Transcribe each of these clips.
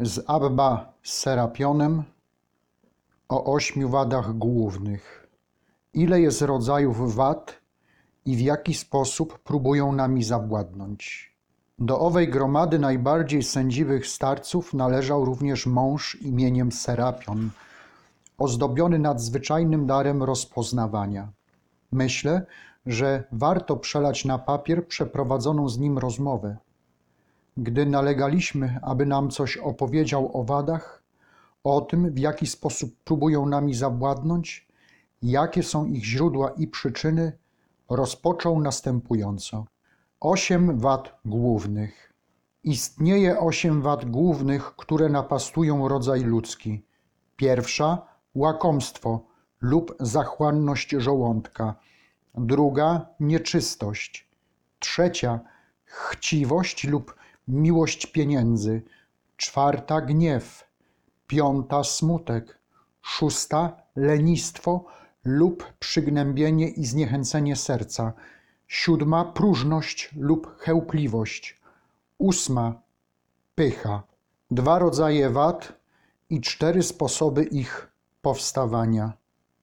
z Abba Serapionem o ośmiu wadach głównych. Ile jest rodzajów wad i w jaki sposób próbują nami zawładnąć. Do owej gromady najbardziej sędziwych starców należał również mąż imieniem Serapion, ozdobiony nadzwyczajnym darem rozpoznawania. Myślę, że warto przelać na papier przeprowadzoną z nim rozmowę. Gdy nalegaliśmy, aby nam coś opowiedział o wadach, o tym, w jaki sposób próbują nami zawładnąć, jakie są ich źródła i przyczyny, rozpoczął następująco. Osiem wad głównych. Istnieje osiem wad głównych, które napastują rodzaj ludzki. Pierwsza łakomstwo lub zachłanność żołądka. Druga nieczystość. Trzecia chciwość lub miłość pieniędzy. Czwarta gniew. Piąta smutek. Szósta lenistwo lub przygnębienie i zniechęcenie serca. Siódma próżność lub chełpliwość. Ósma pycha. Dwa rodzaje wad i cztery sposoby ich powstawania.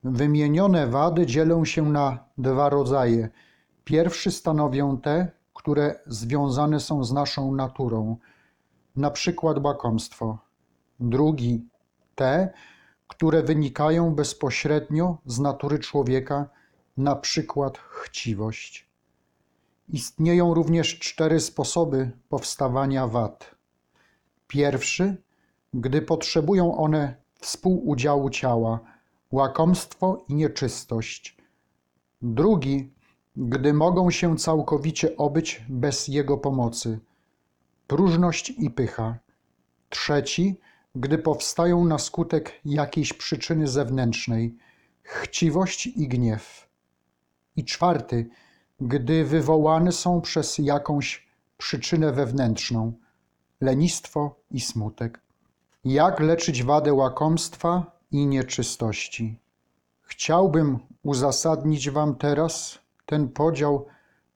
Wymienione wady dzielą się na dwa rodzaje. Pierwszy stanowią te, które związane są z naszą naturą, na przykład łakomstwo. Drugi te, które wynikają bezpośrednio z natury człowieka, na przykład chciwość. Istnieją również cztery sposoby powstawania wad. Pierwszy, gdy potrzebują one współudziału ciała, łakomstwo i nieczystość. Drugi, gdy mogą się całkowicie obyć bez jego pomocy, próżność i pycha. Trzeci, gdy powstają na skutek jakiejś przyczyny zewnętrznej, chciwość i gniew. I czwarty, gdy wywołane są przez jakąś przyczynę wewnętrzną, lenistwo i smutek. Jak leczyć wadę łakomstwa i nieczystości? Chciałbym uzasadnić Wam teraz ten podział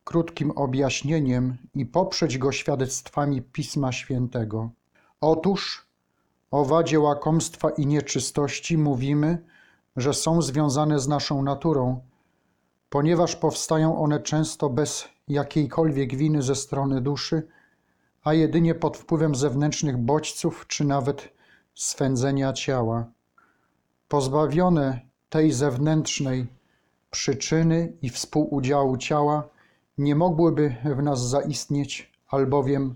krótkim objaśnieniem i poprzeć go świadectwami Pisma Świętego. Otóż o wadzie łakomstwa i nieczystości mówimy, że są związane z naszą naturą, ponieważ powstają one często bez jakiejkolwiek winy ze strony duszy, a jedynie pod wpływem zewnętrznych bodźców czy nawet swędzenia ciała. Pozbawione tej zewnętrznej przyczyny i współudziału ciała nie mogłyby w nas zaistnieć, albowiem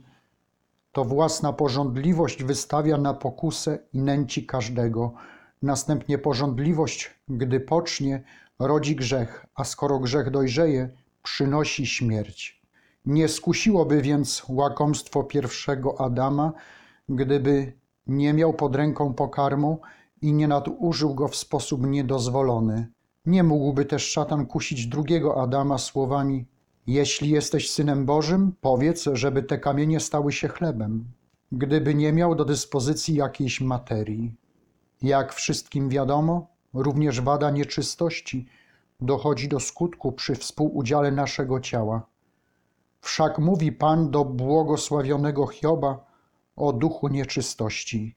to własna porządliwość wystawia na pokusę i nęci każdego. Następnie porządliwość, gdy pocznie, rodzi grzech, a skoro grzech dojrzeje, przynosi śmierć. Nie skusiłoby więc łakomstwo pierwszego Adama, gdyby nie miał pod ręką pokarmu i nie nadużył go w sposób niedozwolony. Nie mógłby też szatan kusić drugiego Adama słowami: Jeśli jesteś synem Bożym, powiedz, żeby te kamienie stały się chlebem, gdyby nie miał do dyspozycji jakiejś materii. Jak wszystkim wiadomo, również wada nieczystości dochodzi do skutku przy współudziale naszego ciała. Wszak mówi Pan do błogosławionego Hioba o duchu nieczystości.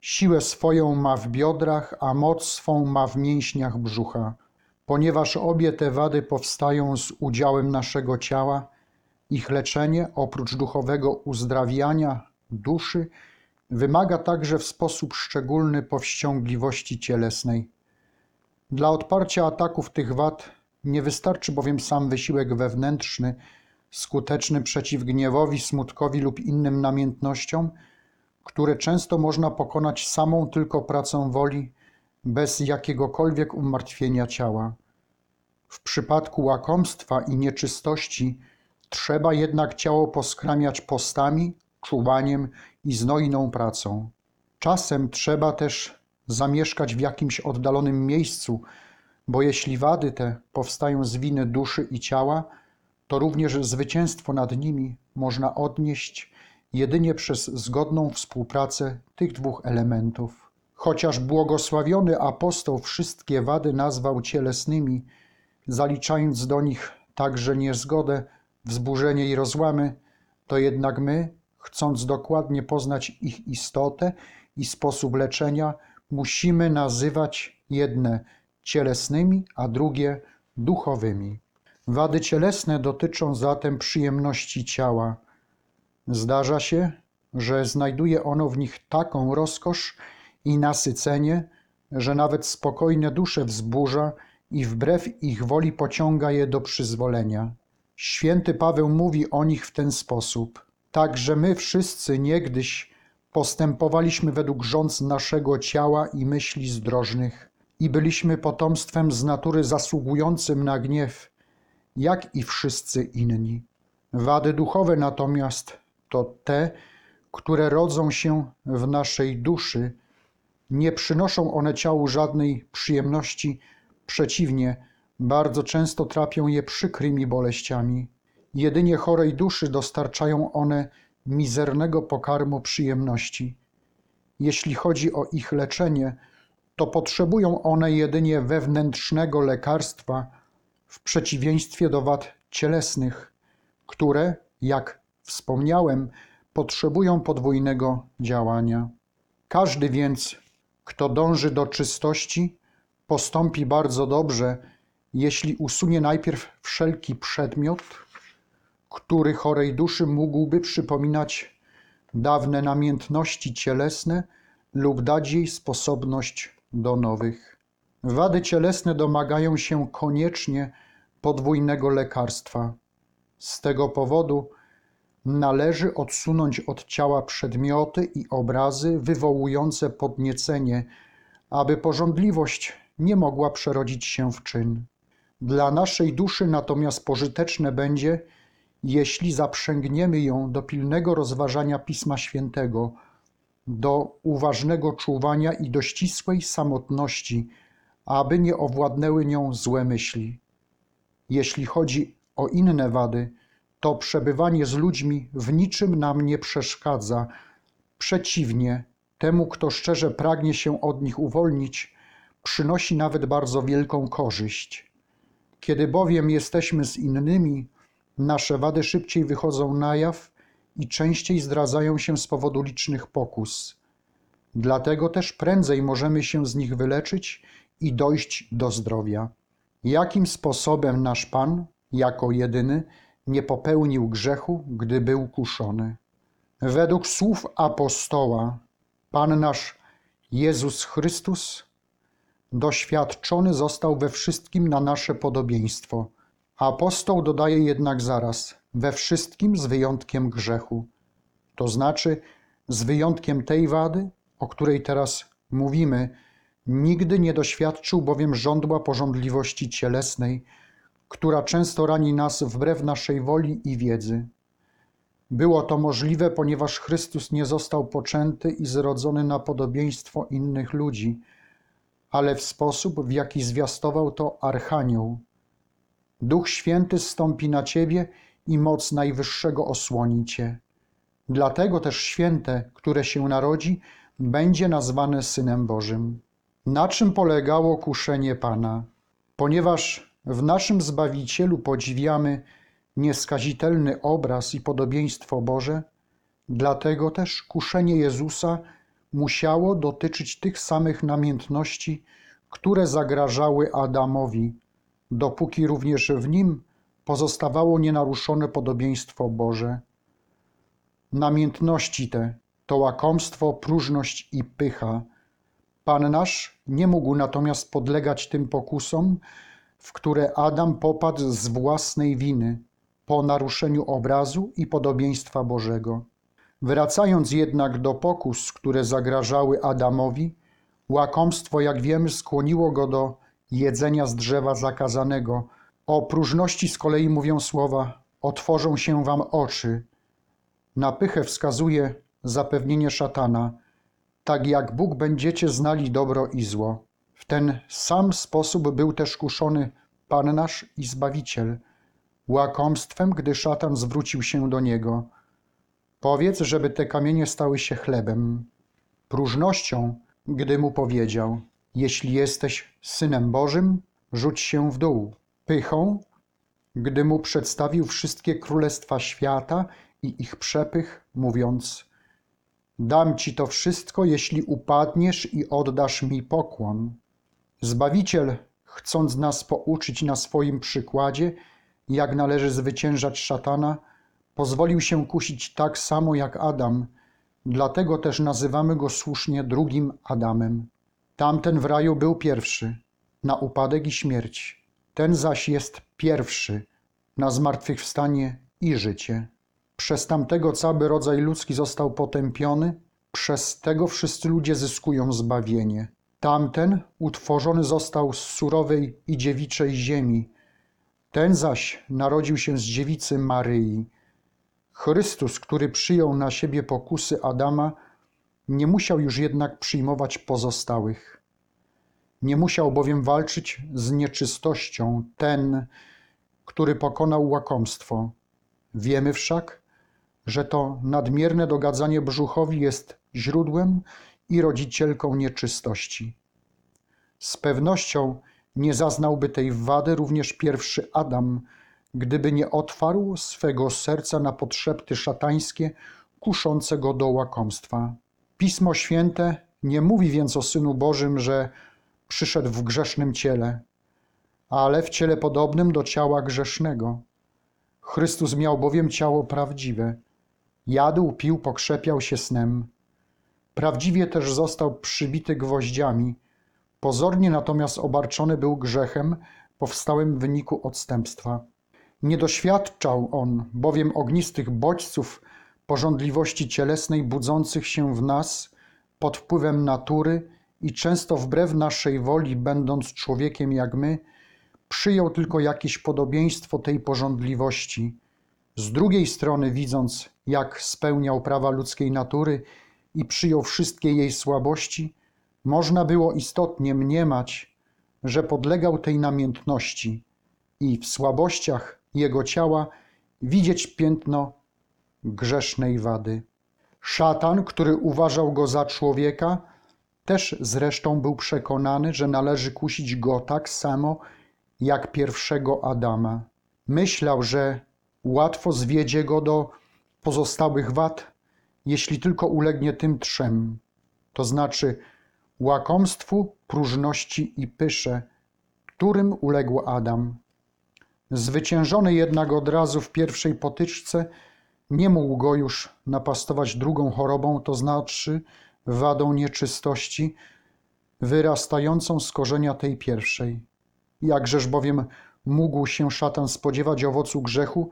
Siłę swoją ma w biodrach, a moc swą ma w mięśniach brzucha. Ponieważ obie te wady powstają z udziałem naszego ciała, ich leczenie, oprócz duchowego uzdrawiania duszy, wymaga także w sposób szczególny powściągliwości cielesnej. Dla odparcia ataków tych wad nie wystarczy bowiem sam wysiłek wewnętrzny, skuteczny przeciw gniewowi, smutkowi lub innym namiętnościom, które często można pokonać samą tylko pracą woli, bez jakiegokolwiek umartwienia ciała. W przypadku łakomstwa i nieczystości trzeba jednak ciało poskramiać postami, czuwaniem i znojną pracą. Czasem trzeba też zamieszkać w jakimś oddalonym miejscu, bo jeśli wady te powstają z winy duszy i ciała, to również zwycięstwo nad nimi można odnieść jedynie przez zgodną współpracę tych dwóch elementów. Chociaż błogosławiony apostoł wszystkie wady nazwał cielesnymi, zaliczając do nich także niezgodę, wzburzenie i rozłamy, to jednak my, chcąc dokładnie poznać ich istotę i sposób leczenia, musimy nazywać jedne cielesnymi, a drugie duchowymi. Wady cielesne dotyczą zatem przyjemności ciała. Zdarza się, że znajduje ono w nich taką rozkosz i nasycenie, że nawet spokojne dusze wzburza i wbrew ich woli pociąga je do przyzwolenia. Święty Paweł mówi o nich w ten sposób. Także my wszyscy niegdyś postępowaliśmy według rządz naszego ciała i myśli zdrożnych i byliśmy potomstwem z natury zasługującym na gniew, jak i wszyscy inni. Wady duchowe natomiast to te, które rodzą się w naszej duszy, nie przynoszą one ciału żadnej przyjemności, przeciwnie, bardzo często trapią je przykrymi boleściami. Jedynie chorej duszy dostarczają one mizernego pokarmu przyjemności. Jeśli chodzi o ich leczenie, to potrzebują one jedynie wewnętrznego lekarstwa, w przeciwieństwie do wad cielesnych, które, jak wspomniałem, potrzebują podwójnego działania. Każdy więc, kto dąży do czystości, postąpi bardzo dobrze, jeśli usunie najpierw wszelki przedmiot, który chorej duszy mógłby przypominać dawne namiętności cielesne lub dać jej sposobność do nowych. Wady cielesne domagają się koniecznie podwójnego lekarstwa. Z tego powodu należy odsunąć od ciała przedmioty i obrazy wywołujące podniecenie, aby pożądliwość nie mogła przerodzić się w czyn. Dla naszej duszy natomiast pożyteczne będzie, jeśli zaprzęgniemy ją do pilnego rozważania Pisma Świętego, do uważnego czuwania i do ścisłej samotności, aby nie owładnęły nią złe myśli. Jeśli chodzi o inne wady, to przebywanie z ludźmi w niczym nam nie przeszkadza. Przeciwnie, temu, kto szczerze pragnie się od nich uwolnić, przynosi nawet bardzo wielką korzyść. Kiedy bowiem jesteśmy z innymi, nasze wady szybciej wychodzą na jaw i częściej zdradzają się z powodu licznych pokus. Dlatego też prędzej możemy się z nich wyleczyć i dojść do zdrowia. Jakim sposobem nasz Pan, jako jedyny, nie popełnił grzechu, gdy był kuszony? Według słów apostoła, Pan nasz Jezus Chrystus doświadczony został we wszystkim na nasze podobieństwo. Apostoł dodaje jednak zaraz, we wszystkim z wyjątkiem grzechu. To znaczy, z wyjątkiem tej wady, o której teraz mówimy, nigdy nie doświadczył bowiem żądła porządliwości cielesnej, która często rani nas wbrew naszej woli i wiedzy. Było to możliwe, ponieważ Chrystus nie został poczęty i zrodzony na podobieństwo innych ludzi, ale w sposób, w jaki zwiastował to Archanioł. Duch Święty stąpi na ciebie i moc Najwyższego osłoni cię. Dlatego też święte, które się narodzi, będzie nazwane Synem Bożym. Na czym polegało kuszenie Pana? Ponieważ w naszym Zbawicielu podziwiamy nieskazitelny obraz i podobieństwo Boże, dlatego też kuszenie Jezusa musiało dotyczyć tych samych namiętności, które zagrażały Adamowi, dopóki również w nim pozostawało nienaruszone podobieństwo Boże. Namiętności te to łakomstwo, próżność i pycha. Pan nasz nie mógł natomiast podlegać tym pokusom, w które Adam popadł z własnej winy po naruszeniu obrazu i podobieństwa Bożego. Wracając jednak do pokus, które zagrażały Adamowi, łakomstwo, jak wiemy, skłoniło go do jedzenia z drzewa zakazanego. O próżności z kolei mówią słowa: Otworzą się wam oczy. Na pychę wskazuje zapewnienie szatana, tak jak Bóg będziecie znali dobro i zło. W ten sam sposób był też kuszony Pan nasz i Zbawiciel, łakomstwem, gdy szatan zwrócił się do niego. Powiedz, żeby te kamienie stały się chlebem. Próżnością, gdy mu powiedział: Jeśli jesteś synem Bożym, rzuć się w dół. Pychą, gdy mu przedstawił wszystkie królestwa świata i ich przepych, mówiąc: Dam ci to wszystko, jeśli upadniesz i oddasz mi pokłon. Zbawiciel, chcąc nas pouczyć na swoim przykładzie, jak należy zwyciężać szatana, pozwolił się kusić tak samo jak Adam, dlatego też nazywamy go słusznie drugim Adamem. Tamten w raju był pierwszy, na upadek i śmierć. Ten zaś jest pierwszy, na zmartwychwstanie i życie. Przez tamtego cały rodzaj ludzki został potępiony, przez tego wszyscy ludzie zyskują zbawienie. Tamten utworzony został z surowej i dziewiczej ziemi, ten zaś narodził się z dziewicy Maryi. Chrystus, który przyjął na siebie pokusy Adama, nie musiał już jednak przyjmować pozostałych. Nie musiał bowiem walczyć z nieczystością ten, który pokonał łakomstwo. Wiemy wszak, że to nadmierne dogadzanie brzuchowi jest źródłem i rodzicielką nieczystości. Z pewnością nie zaznałby tej wady również pierwszy Adam, gdyby nie otwarł swego serca na podszepty szatańskie, kuszące go do łakomstwa. Pismo Święte nie mówi więc o Synu Bożym, że przyszedł w grzesznym ciele, ale w ciele podobnym do ciała grzesznego. Chrystus miał bowiem ciało prawdziwe. Jadł, pił, pokrzepiał się snem. Prawdziwie też został przybity gwoździami, Pozornie natomiast obarczony był grzechem powstałym w wyniku odstępstwa. Nie doświadczał on bowiem ognistych bodźców porządliwości cielesnej budzących się w nas pod wpływem natury i często wbrew naszej woli, będąc człowiekiem jak my, przyjął tylko jakieś podobieństwo tej porządliwości. Z drugiej strony, widząc, jak spełniał prawa ludzkiej natury i przyjął wszystkie jej słabości, można było istotnie mniemać, że podlegał tej namiętności i w słabościach jego ciała widzieć piętno grzesznej wady. Szatan, który uważał go za człowieka, też zresztą był przekonany, że należy kusić go tak samo jak pierwszego Adama. Myślał, że łatwo zwiedzie go do pozostałych wad, jeśli tylko ulegnie tym trzem, to znaczy łakomstwu, próżności i pysze, którym uległ Adam. Zwyciężony jednak od razu w pierwszej potyczce, nie mógł go już napastować drugą chorobą, to znaczy wadą nieczystości, wyrastającą z korzenia tej pierwszej. Jakżeż bowiem mógł się szatan spodziewać owocu grzechu,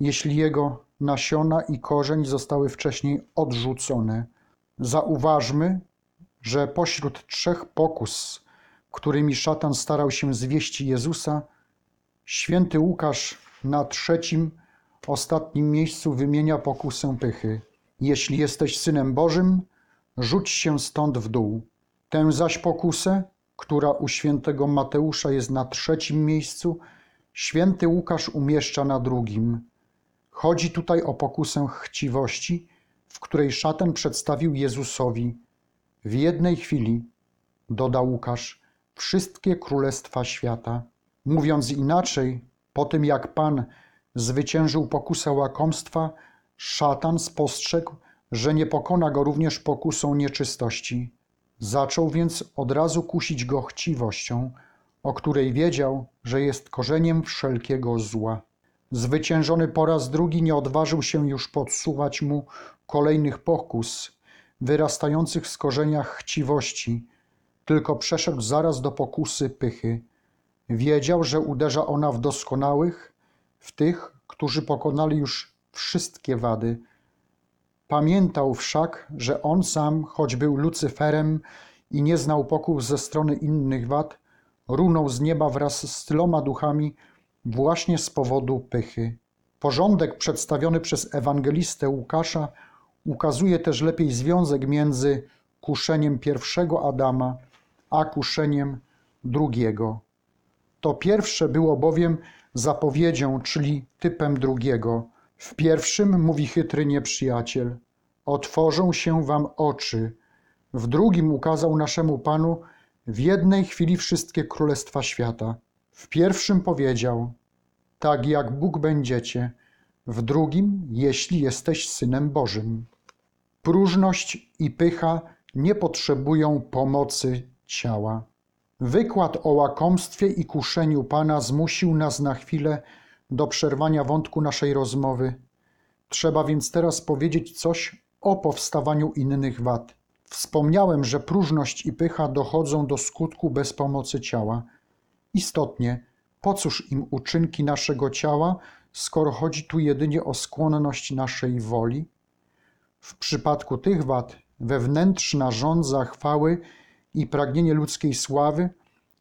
jeśli jego nasiona i korzeń zostały wcześniej odrzucone. Zauważmy, że pośród trzech pokus, którymi szatan starał się zwieść Jezusa, święty Łukasz na trzecim, ostatnim miejscu wymienia pokusę pychy. Jeśli jesteś synem Bożym, rzuć się stąd w dół. Tę zaś pokusę, która u świętego Mateusza jest na trzecim miejscu, święty Łukasz umieszcza na drugim. Chodzi tutaj o pokusę chciwości, w której szatan przedstawił Jezusowi w jednej chwili, dodał Łukasz, wszystkie królestwa świata. Mówiąc inaczej, po tym jak Pan zwyciężył pokusę łakomstwa, szatan spostrzegł, że nie pokona go również pokusą nieczystości. Zaczął więc od razu kusić go chciwością, o której wiedział, że jest korzeniem wszelkiego zła. Zwyciężony po raz drugi nie odważył się już podsuwać mu kolejnych pokus, wyrastających z korzenia chciwości, tylko przeszedł zaraz do pokusy pychy. Wiedział, że uderza ona w doskonałych, w tych, którzy pokonali już wszystkie wady. Pamiętał wszak, że on sam, choć był Lucyferem i nie znał pokus ze strony innych wad, runął z nieba wraz z tyloma duchami właśnie z powodu pychy. Porządek przedstawiony przez ewangelistę Łukasza Ukazuje też lepiej związek między kuszeniem pierwszego Adama a kuszeniem drugiego. To pierwsze było bowiem zapowiedzią, czyli typem drugiego. W pierwszym mówi chytry nieprzyjaciel: Otworzą się wam oczy. W drugim ukazał naszemu Panu w jednej chwili wszystkie królestwa świata. W pierwszym powiedział: Tak jak Bóg będziecie, w drugim, jeśli jesteś synem Bożym. Próżność i pycha nie potrzebują pomocy ciała. Wykład o łakomstwie i kuszeniu Pana zmusił nas na chwilę do przerwania wątku naszej rozmowy. Trzeba więc teraz powiedzieć coś o powstawaniu innych wad. Wspomniałem, że próżność i pycha dochodzą do skutku bez pomocy ciała. Istotnie, po cóż im uczynki naszego ciała, skoro chodzi tu jedynie o skłonność naszej woli? W przypadku tych wad wewnętrzna żądza chwały i pragnienie ludzkiej sławy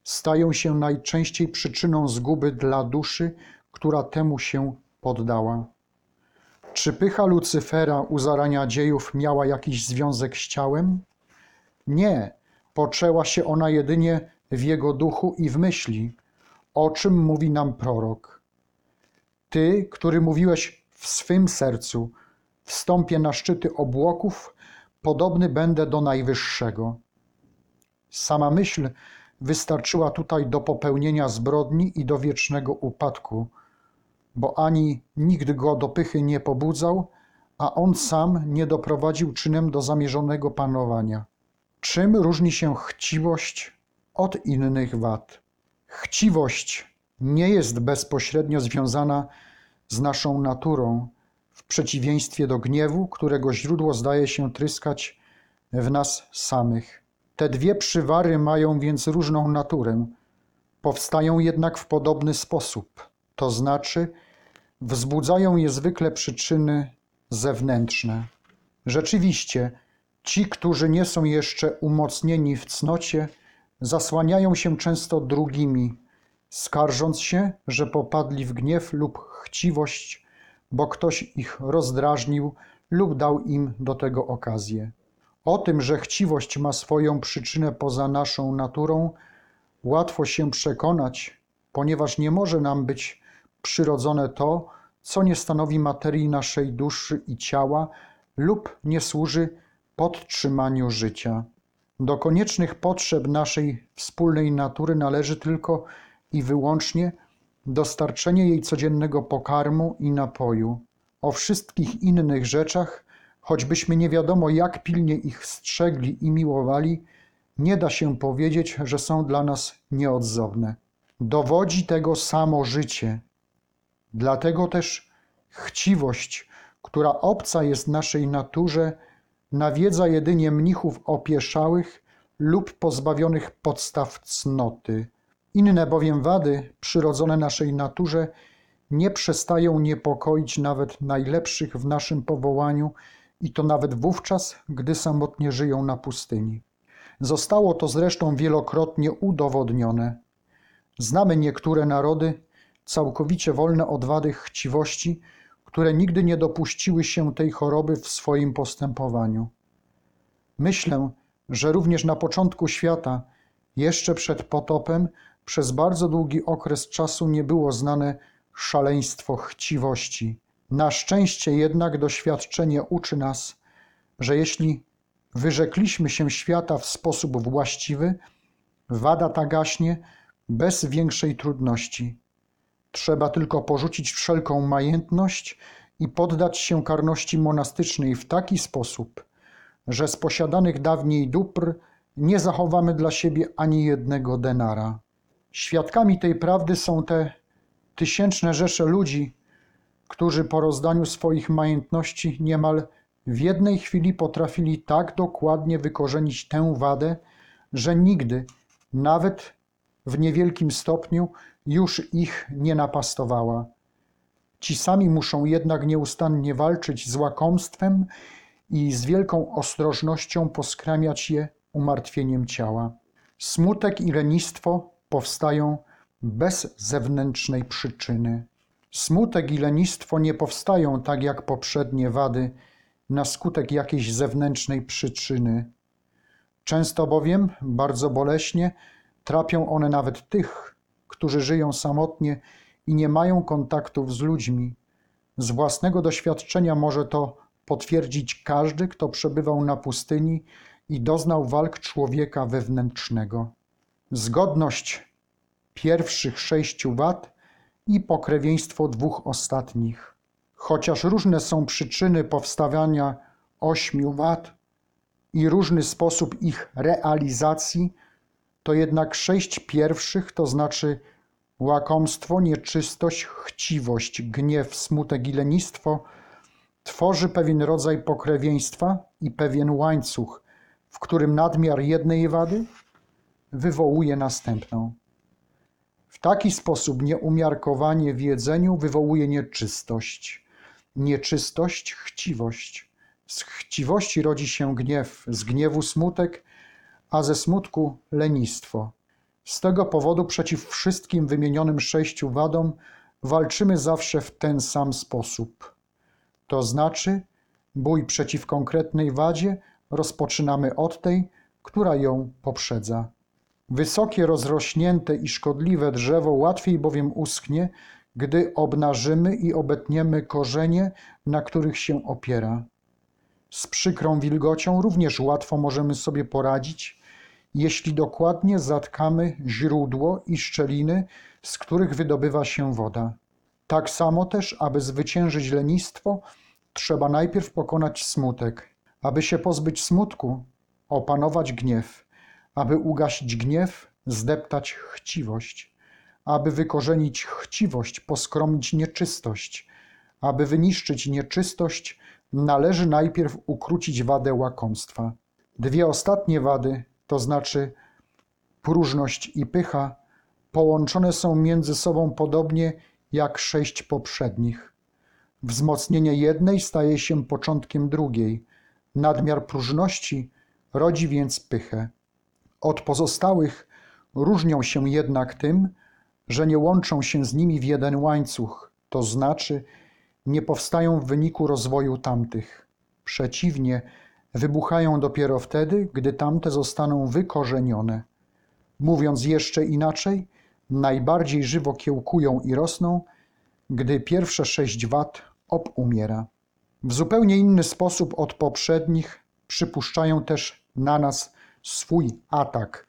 stają się najczęściej przyczyną zguby dla duszy, która temu się poddała. Czy pycha Lucyfera u zarania dziejów miała jakiś związek z ciałem? Nie, poczęła się ona jedynie w jego duchu i w myśli, o czym mówi nam prorok. Ty, który mówiłeś w swym sercu, wstąpię na szczyty obłoków, podobny będę do Najwyższego. Sama myśl wystarczyła tutaj do popełnienia zbrodni i do wiecznego upadku, bo ani nikt go do pychy nie pobudzał, a on sam nie doprowadził czynem do zamierzonego panowania. Czym różni się chciwość od innych wad? Chciwość nie jest bezpośrednio związana z naszą naturą, w przeciwieństwie do gniewu, którego źródło zdaje się tryskać w nas samych. Te dwie przywary mają więc różną naturę, powstają jednak w podobny sposób, to znaczy wzbudzają je zwykle przyczyny zewnętrzne. Rzeczywiście, ci, którzy nie są jeszcze umocnieni w cnocie, zasłaniają się często drugimi, skarżąc się, że popadli w gniew lub chciwość, bo ktoś ich rozdrażnił lub dał im do tego okazję. O tym, że chciwość ma swoją przyczynę poza naszą naturą, łatwo się przekonać, ponieważ nie może nam być przyrodzone to, co nie stanowi materii naszej duszy i ciała lub nie służy podtrzymaniu życia. Do koniecznych potrzeb naszej wspólnej natury należy tylko i wyłącznie dostarczenie jej codziennego pokarmu i napoju. O wszystkich innych rzeczach, choćbyśmy nie wiadomo jak pilnie ich strzegli i miłowali, nie da się powiedzieć, że są dla nas nieodzowne. Dowodzi tego samo życie. Dlatego też chciwość, która obca jest naszej naturze, nawiedza jedynie mnichów opieszałych lub pozbawionych podstaw cnoty. Inne bowiem wady przyrodzone naszej naturze nie przestają niepokoić nawet najlepszych w naszym powołaniu i to nawet wówczas, gdy samotnie żyją na pustyni. Zostało to zresztą wielokrotnie udowodnione. Znamy niektóre narody całkowicie wolne od wady chciwości, które nigdy nie dopuściły się tej choroby w swoim postępowaniu. Myślę, że również na początku świata, jeszcze przed potopem, przez bardzo długi okres czasu nie było znane szaleństwo chciwości. Na szczęście jednak doświadczenie uczy nas, że jeśli wyrzekliśmy się świata w sposób właściwy, wada ta gaśnie bez większej trudności. Trzeba tylko porzucić wszelką majętność i poddać się karności monastycznej w taki sposób, że z posiadanych dawniej dóbr nie zachowamy dla siebie ani jednego denara. Świadkami tej prawdy są te tysięczne rzesze ludzi, którzy po rozdaniu swoich majątności niemal w jednej chwili potrafili tak dokładnie wykorzenić tę wadę, że nigdy, nawet w niewielkim stopniu, już ich nie napastowała. Ci sami muszą jednak nieustannie walczyć z łakomstwem i z wielką ostrożnością poskramiać je umartwieniem ciała. Smutek i lenistwo powstają bez zewnętrznej przyczyny. Smutek i lenistwo nie powstają tak jak poprzednie wady na skutek jakiejś zewnętrznej przyczyny. Często bowiem, bardzo boleśnie, trapią one nawet tych, którzy żyją samotnie i nie mają kontaktów z ludźmi. Z własnego doświadczenia może to potwierdzić każdy, kto przebywał na pustyni i doznał walk człowieka wewnętrznego. Zgodność pierwszych sześciu wad i pokrewieństwo dwóch ostatnich. Chociaż różne są przyczyny powstawania ośmiu wad i różny sposób ich realizacji, to jednak sześć pierwszych, to znaczy łakomstwo, nieczystość, chciwość, gniew, smutek i lenistwo, tworzy pewien rodzaj pokrewieństwa i pewien łańcuch, w którym nadmiar jednej wady wywołuje następną. W taki sposób nieumiarkowanie w jedzeniu wywołuje nieczystość. Nieczystość, chciwość. Z chciwości rodzi się gniew, z gniewu smutek, a ze smutku lenistwo. Z tego powodu przeciw wszystkim wymienionym sześciu wadom walczymy zawsze w ten sam sposób. To znaczy, bój przeciw konkretnej wadzie rozpoczynamy od tej, która ją poprzedza. Wysokie, rozrośnięte i szkodliwe drzewo łatwiej bowiem uschnie, gdy obnażymy i obetniemy korzenie, na których się opiera. Z przykrą wilgocią również łatwo możemy sobie poradzić, jeśli dokładnie zatkamy źródło i szczeliny, z których wydobywa się woda. Tak samo też, aby zwyciężyć lenistwo, trzeba najpierw pokonać smutek. Aby się pozbyć smutku, opanować gniew. Aby ugasić gniew, zdeptać chciwość. Aby wykorzenić chciwość, poskromić nieczystość. Aby wyniszczyć nieczystość, należy najpierw ukrócić wadę łakomstwa. Dwie ostatnie wady, to znaczy próżność i pycha, połączone są między sobą podobnie jak sześć poprzednich. Wzmocnienie jednej staje się początkiem drugiej. Nadmiar próżności rodzi więc pychę. Od pozostałych różnią się jednak tym, że nie łączą się z nimi w jeden łańcuch, to znaczy nie powstają w wyniku rozwoju tamtych. Przeciwnie, wybuchają dopiero wtedy, gdy tamte zostaną wykorzenione. Mówiąc jeszcze inaczej, najbardziej żywo kiełkują i rosną, gdy pierwsze sześć wad obumiera. W zupełnie inny sposób od poprzednich przypuszczają też na nas swój atak.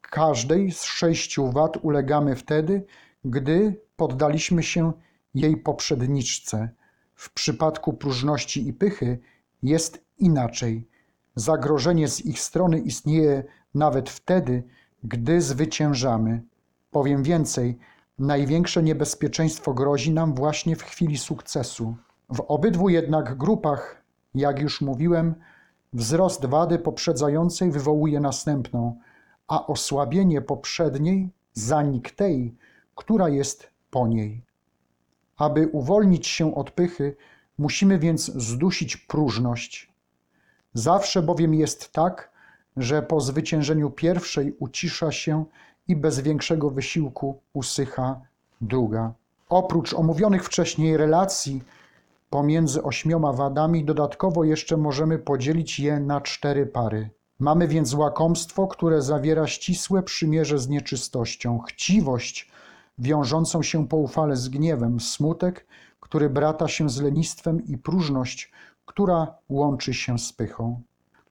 Każdej z sześciu wad ulegamy wtedy, gdy poddaliśmy się jej poprzedniczce. W przypadku próżności i pychy jest inaczej. Zagrożenie z ich strony istnieje nawet wtedy, gdy zwyciężamy. Powiem więcej, największe niebezpieczeństwo grozi nam właśnie w chwili sukcesu. W obydwu jednak grupach, jak już mówiłem, wzrost wady poprzedzającej wywołuje następną, a osłabienie poprzedniej zanik tej, która jest po niej. Aby uwolnić się od pychy, musimy więc zdusić próżność. Zawsze bowiem jest tak, że po zwyciężeniu pierwszej ucisza się i bez większego wysiłku usycha druga. Oprócz omówionych wcześniej relacji pomiędzy ośmioma wadami, dodatkowo jeszcze możemy podzielić je na cztery pary. Mamy więc łakomstwo, które zawiera ścisłe przymierze z nieczystością, chciwość wiążącą się poufale z gniewem, smutek, który brata się z lenistwem i próżność, która łączy się z pychą.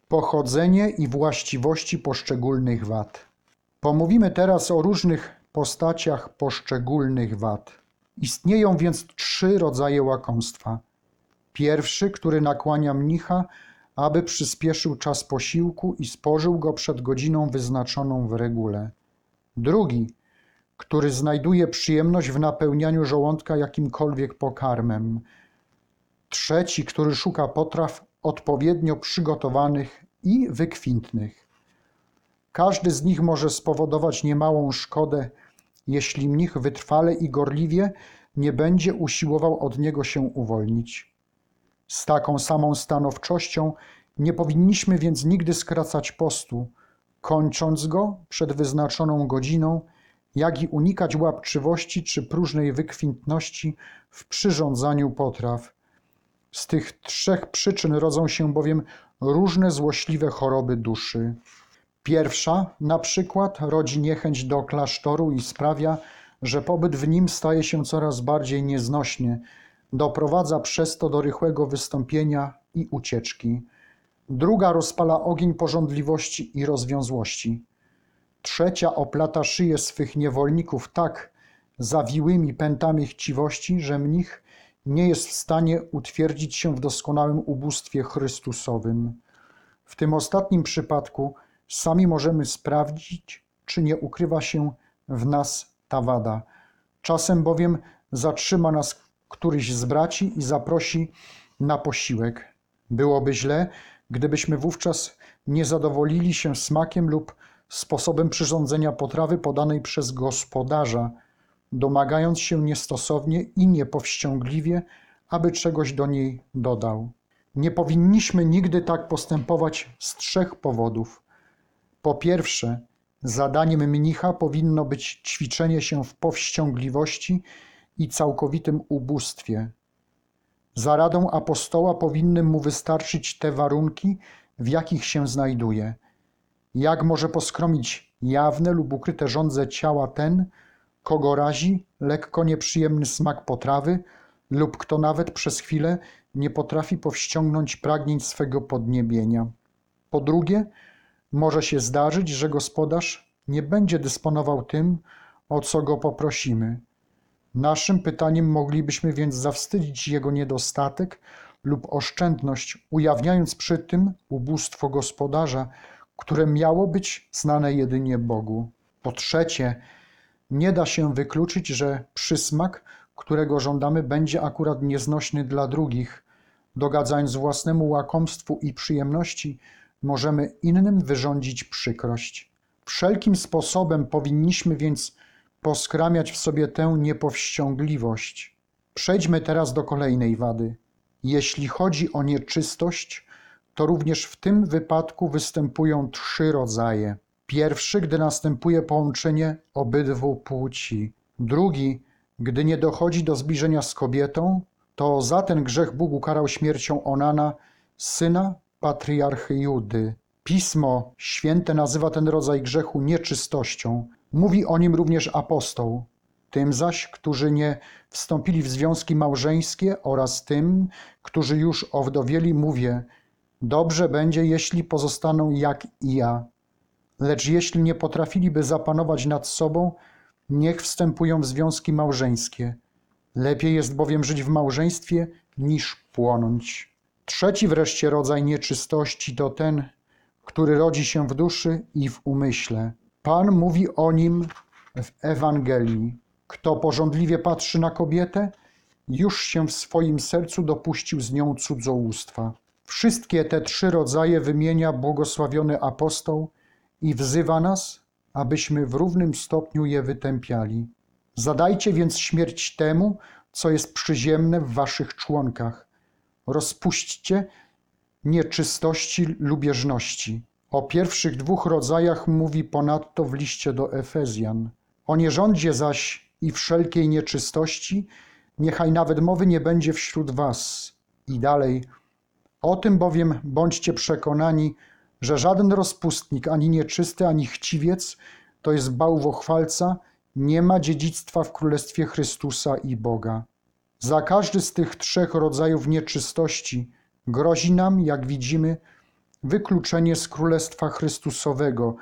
Pochodzenie i właściwości poszczególnych wad. Pomówimy teraz o różnych postaciach poszczególnych wad. Istnieją więc trzy rodzaje łakomstwa. Pierwszy, który nakłania mnicha, aby przyspieszył czas posiłku i spożył go przed godziną wyznaczoną w regule. Drugi, który znajduje przyjemność w napełnianiu żołądka jakimkolwiek pokarmem. Trzeci, który szuka potraw odpowiednio przygotowanych i wykwintnych. Każdy z nich może spowodować niemałą szkodę, jeśli mnich wytrwale i gorliwie nie będzie usiłował od niego się uwolnić. Z taką samą stanowczością nie powinniśmy więc nigdy skracać postu, kończąc go przed wyznaczoną godziną, jak i unikać łapczywości czy próżnej wykwintności w przyrządzaniu potraw. Z tych trzech przyczyn rodzą się bowiem różne złośliwe choroby duszy. Pierwsza, na przykład, rodzi niechęć do klasztoru i sprawia, że pobyt w nim staje się coraz bardziej nieznośny, doprowadza przez to do rychłego wystąpienia i ucieczki. Druga rozpala ogień porządliwości i rozwiązłości. Trzecia oplata szyję swych niewolników tak zawiłymi pętami chciwości, że mnich nie jest w stanie utwierdzić się w doskonałym ubóstwie Chrystusowym. W tym ostatnim przypadku sami możemy sprawdzić, czy nie ukrywa się w nas ta wada. Czasem bowiem zatrzyma nas któryś z braci i zaprosi na posiłek. Byłoby źle, gdybyśmy wówczas nie zadowolili się smakiem lub sposobem przyrządzenia potrawy podanej przez gospodarza, domagając się niestosownie i niepowściągliwie, aby czegoś do niej dodał. Nie powinniśmy nigdy tak postępować z trzech powodów. Po pierwsze, zadaniem mnicha powinno być ćwiczenie się w powściągliwości i całkowitym ubóstwie. Za radą apostoła powinny mu wystarczyć te warunki, w jakich się znajduje. Jak może poskromić jawne lub ukryte żądze ciała ten, kogo razi lekko nieprzyjemny smak potrawy, lub kto nawet przez chwilę nie potrafi powściągnąć pragnień swego podniebienia. Po drugie, może się zdarzyć, że gospodarz nie będzie dysponował tym, o co go poprosimy. Naszym pytaniem moglibyśmy więc zawstydzić jego niedostatek lub oszczędność, ujawniając przy tym ubóstwo gospodarza, które miało być znane jedynie Bogu. Po trzecie, nie da się wykluczyć, że przysmak, którego żądamy, będzie akurat nieznośny dla drugich. Dogadzając własnemu łakomstwu i przyjemności, możemy innym wyrządzić przykrość. Wszelkim sposobem powinniśmy więc poskramiać w sobie tę niepowściągliwość. Przejdźmy teraz do kolejnej wady. Jeśli chodzi o nieczystość, to również w tym wypadku występują trzy rodzaje. Pierwszy, gdy następuje połączenie obydwu płci. Drugi, gdy nie dochodzi do zbliżenia z kobietą, to za ten grzech Bóg ukarał śmiercią Onana, syna patriarchy Judy. Pismo święte nazywa ten rodzaj grzechu nieczystością. Mówi o nim również apostoł. Tym zaś, którzy nie wstąpili w związki małżeńskie oraz tym, którzy już owdowieli, mówię: Dobrze będzie, jeśli pozostaną jak i ja. Lecz jeśli nie potrafiliby zapanować nad sobą, niech wstępują w związki małżeńskie. Lepiej jest bowiem żyć w małżeństwie niż płonąć. Trzeci wreszcie rodzaj nieczystości to ten, który rodzi się w duszy i w umyśle. Pan mówi o nim w Ewangelii. Kto porządliwie patrzy na kobietę, już się w swoim sercu dopuścił z nią cudzołóstwa. Wszystkie te trzy rodzaje wymienia błogosławiony apostoł i wzywa nas, abyśmy w równym stopniu je wytępiali. Zadajcie więc śmierć temu, co jest przyziemne w waszych członkach. Rozpuśćcie nieczystości lubieżności. O pierwszych dwóch rodzajach mówi ponadto w liście do Efezjan. O nierządzie zaś i wszelkiej nieczystości, niechaj nawet mowy nie będzie wśród was. I dalej. O tym bowiem bądźcie przekonani, że żaden rozpustnik, ani nieczysty, ani chciwiec, to jest bałwochwalca, nie ma dziedzictwa w Królestwie Chrystusa i Boga. Za każdy z tych trzech rodzajów nieczystości grozi nam, jak widzimy, wykluczenie z Królestwa Chrystusowego,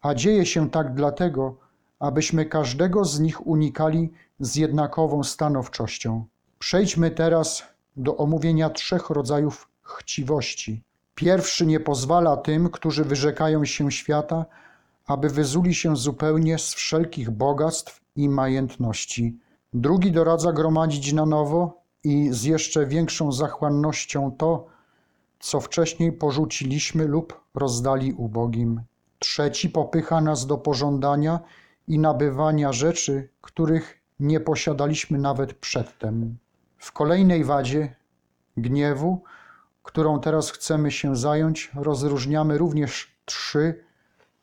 a dzieje się tak dlatego, abyśmy każdego z nich unikali z jednakową stanowczością. Przejdźmy teraz do omówienia trzech rodzajów chciwości. Pierwszy nie pozwala tym, którzy wyrzekają się świata, aby wyzuli się zupełnie z wszelkich bogactw i majętności. Drugi doradza gromadzić na nowo i z jeszcze większą zachłannością to, co wcześniej porzuciliśmy lub rozdali ubogim. Trzeci popycha nas do pożądania i nabywania rzeczy, których nie posiadaliśmy nawet przedtem. W kolejnej wadzie gniewu, którą teraz chcemy się zająć, rozróżniamy również trzy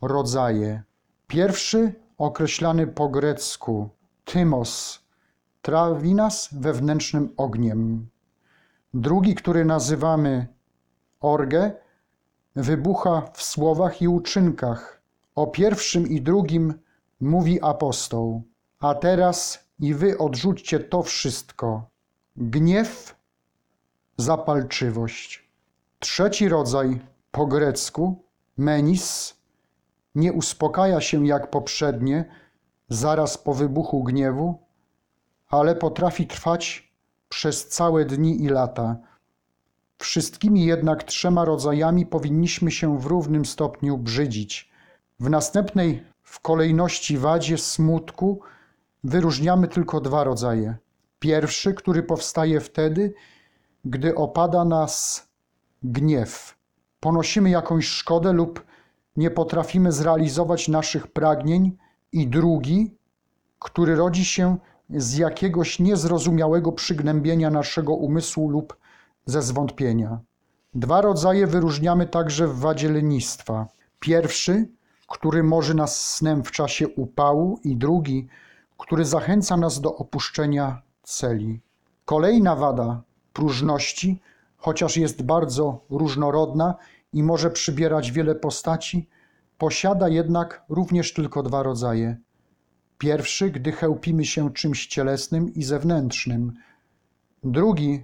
rodzaje. Pierwszy, określany po grecku tymos, trawi nas wewnętrznym ogniem. Drugi, który nazywamy orgę, wybucha w słowach i uczynkach. O pierwszym i drugim mówi apostoł. A teraz i wy odrzućcie to wszystko: gniew, zapalczywość. Trzeci rodzaj po grecku, menis, nie uspokaja się jak poprzednie, zaraz po wybuchu gniewu, ale potrafi trwać przez całe dni i lata. Wszystkimi jednak trzema rodzajami powinniśmy się w równym stopniu brzydzić. W następnej w kolejności wadzie smutku wyróżniamy tylko dwa rodzaje. Pierwszy, który powstaje wtedy, gdy opada nas gniew. Ponosimy jakąś szkodę lub nie potrafimy zrealizować naszych pragnień, i drugi, który rodzi się z jakiegoś niezrozumiałego przygnębienia naszego umysłu lub ze zwątpienia. Dwa rodzaje wyróżniamy także w wadzie lenistwa. Pierwszy, który może nas snem w czasie upału, i drugi, który zachęca nas do opuszczenia celi. Kolejna wada próżności, chociaż jest bardzo różnorodna i może przybierać wiele postaci, posiada jednak również tylko dwa rodzaje. Pierwszy, gdy chełpimy się czymś cielesnym i zewnętrznym. Drugi,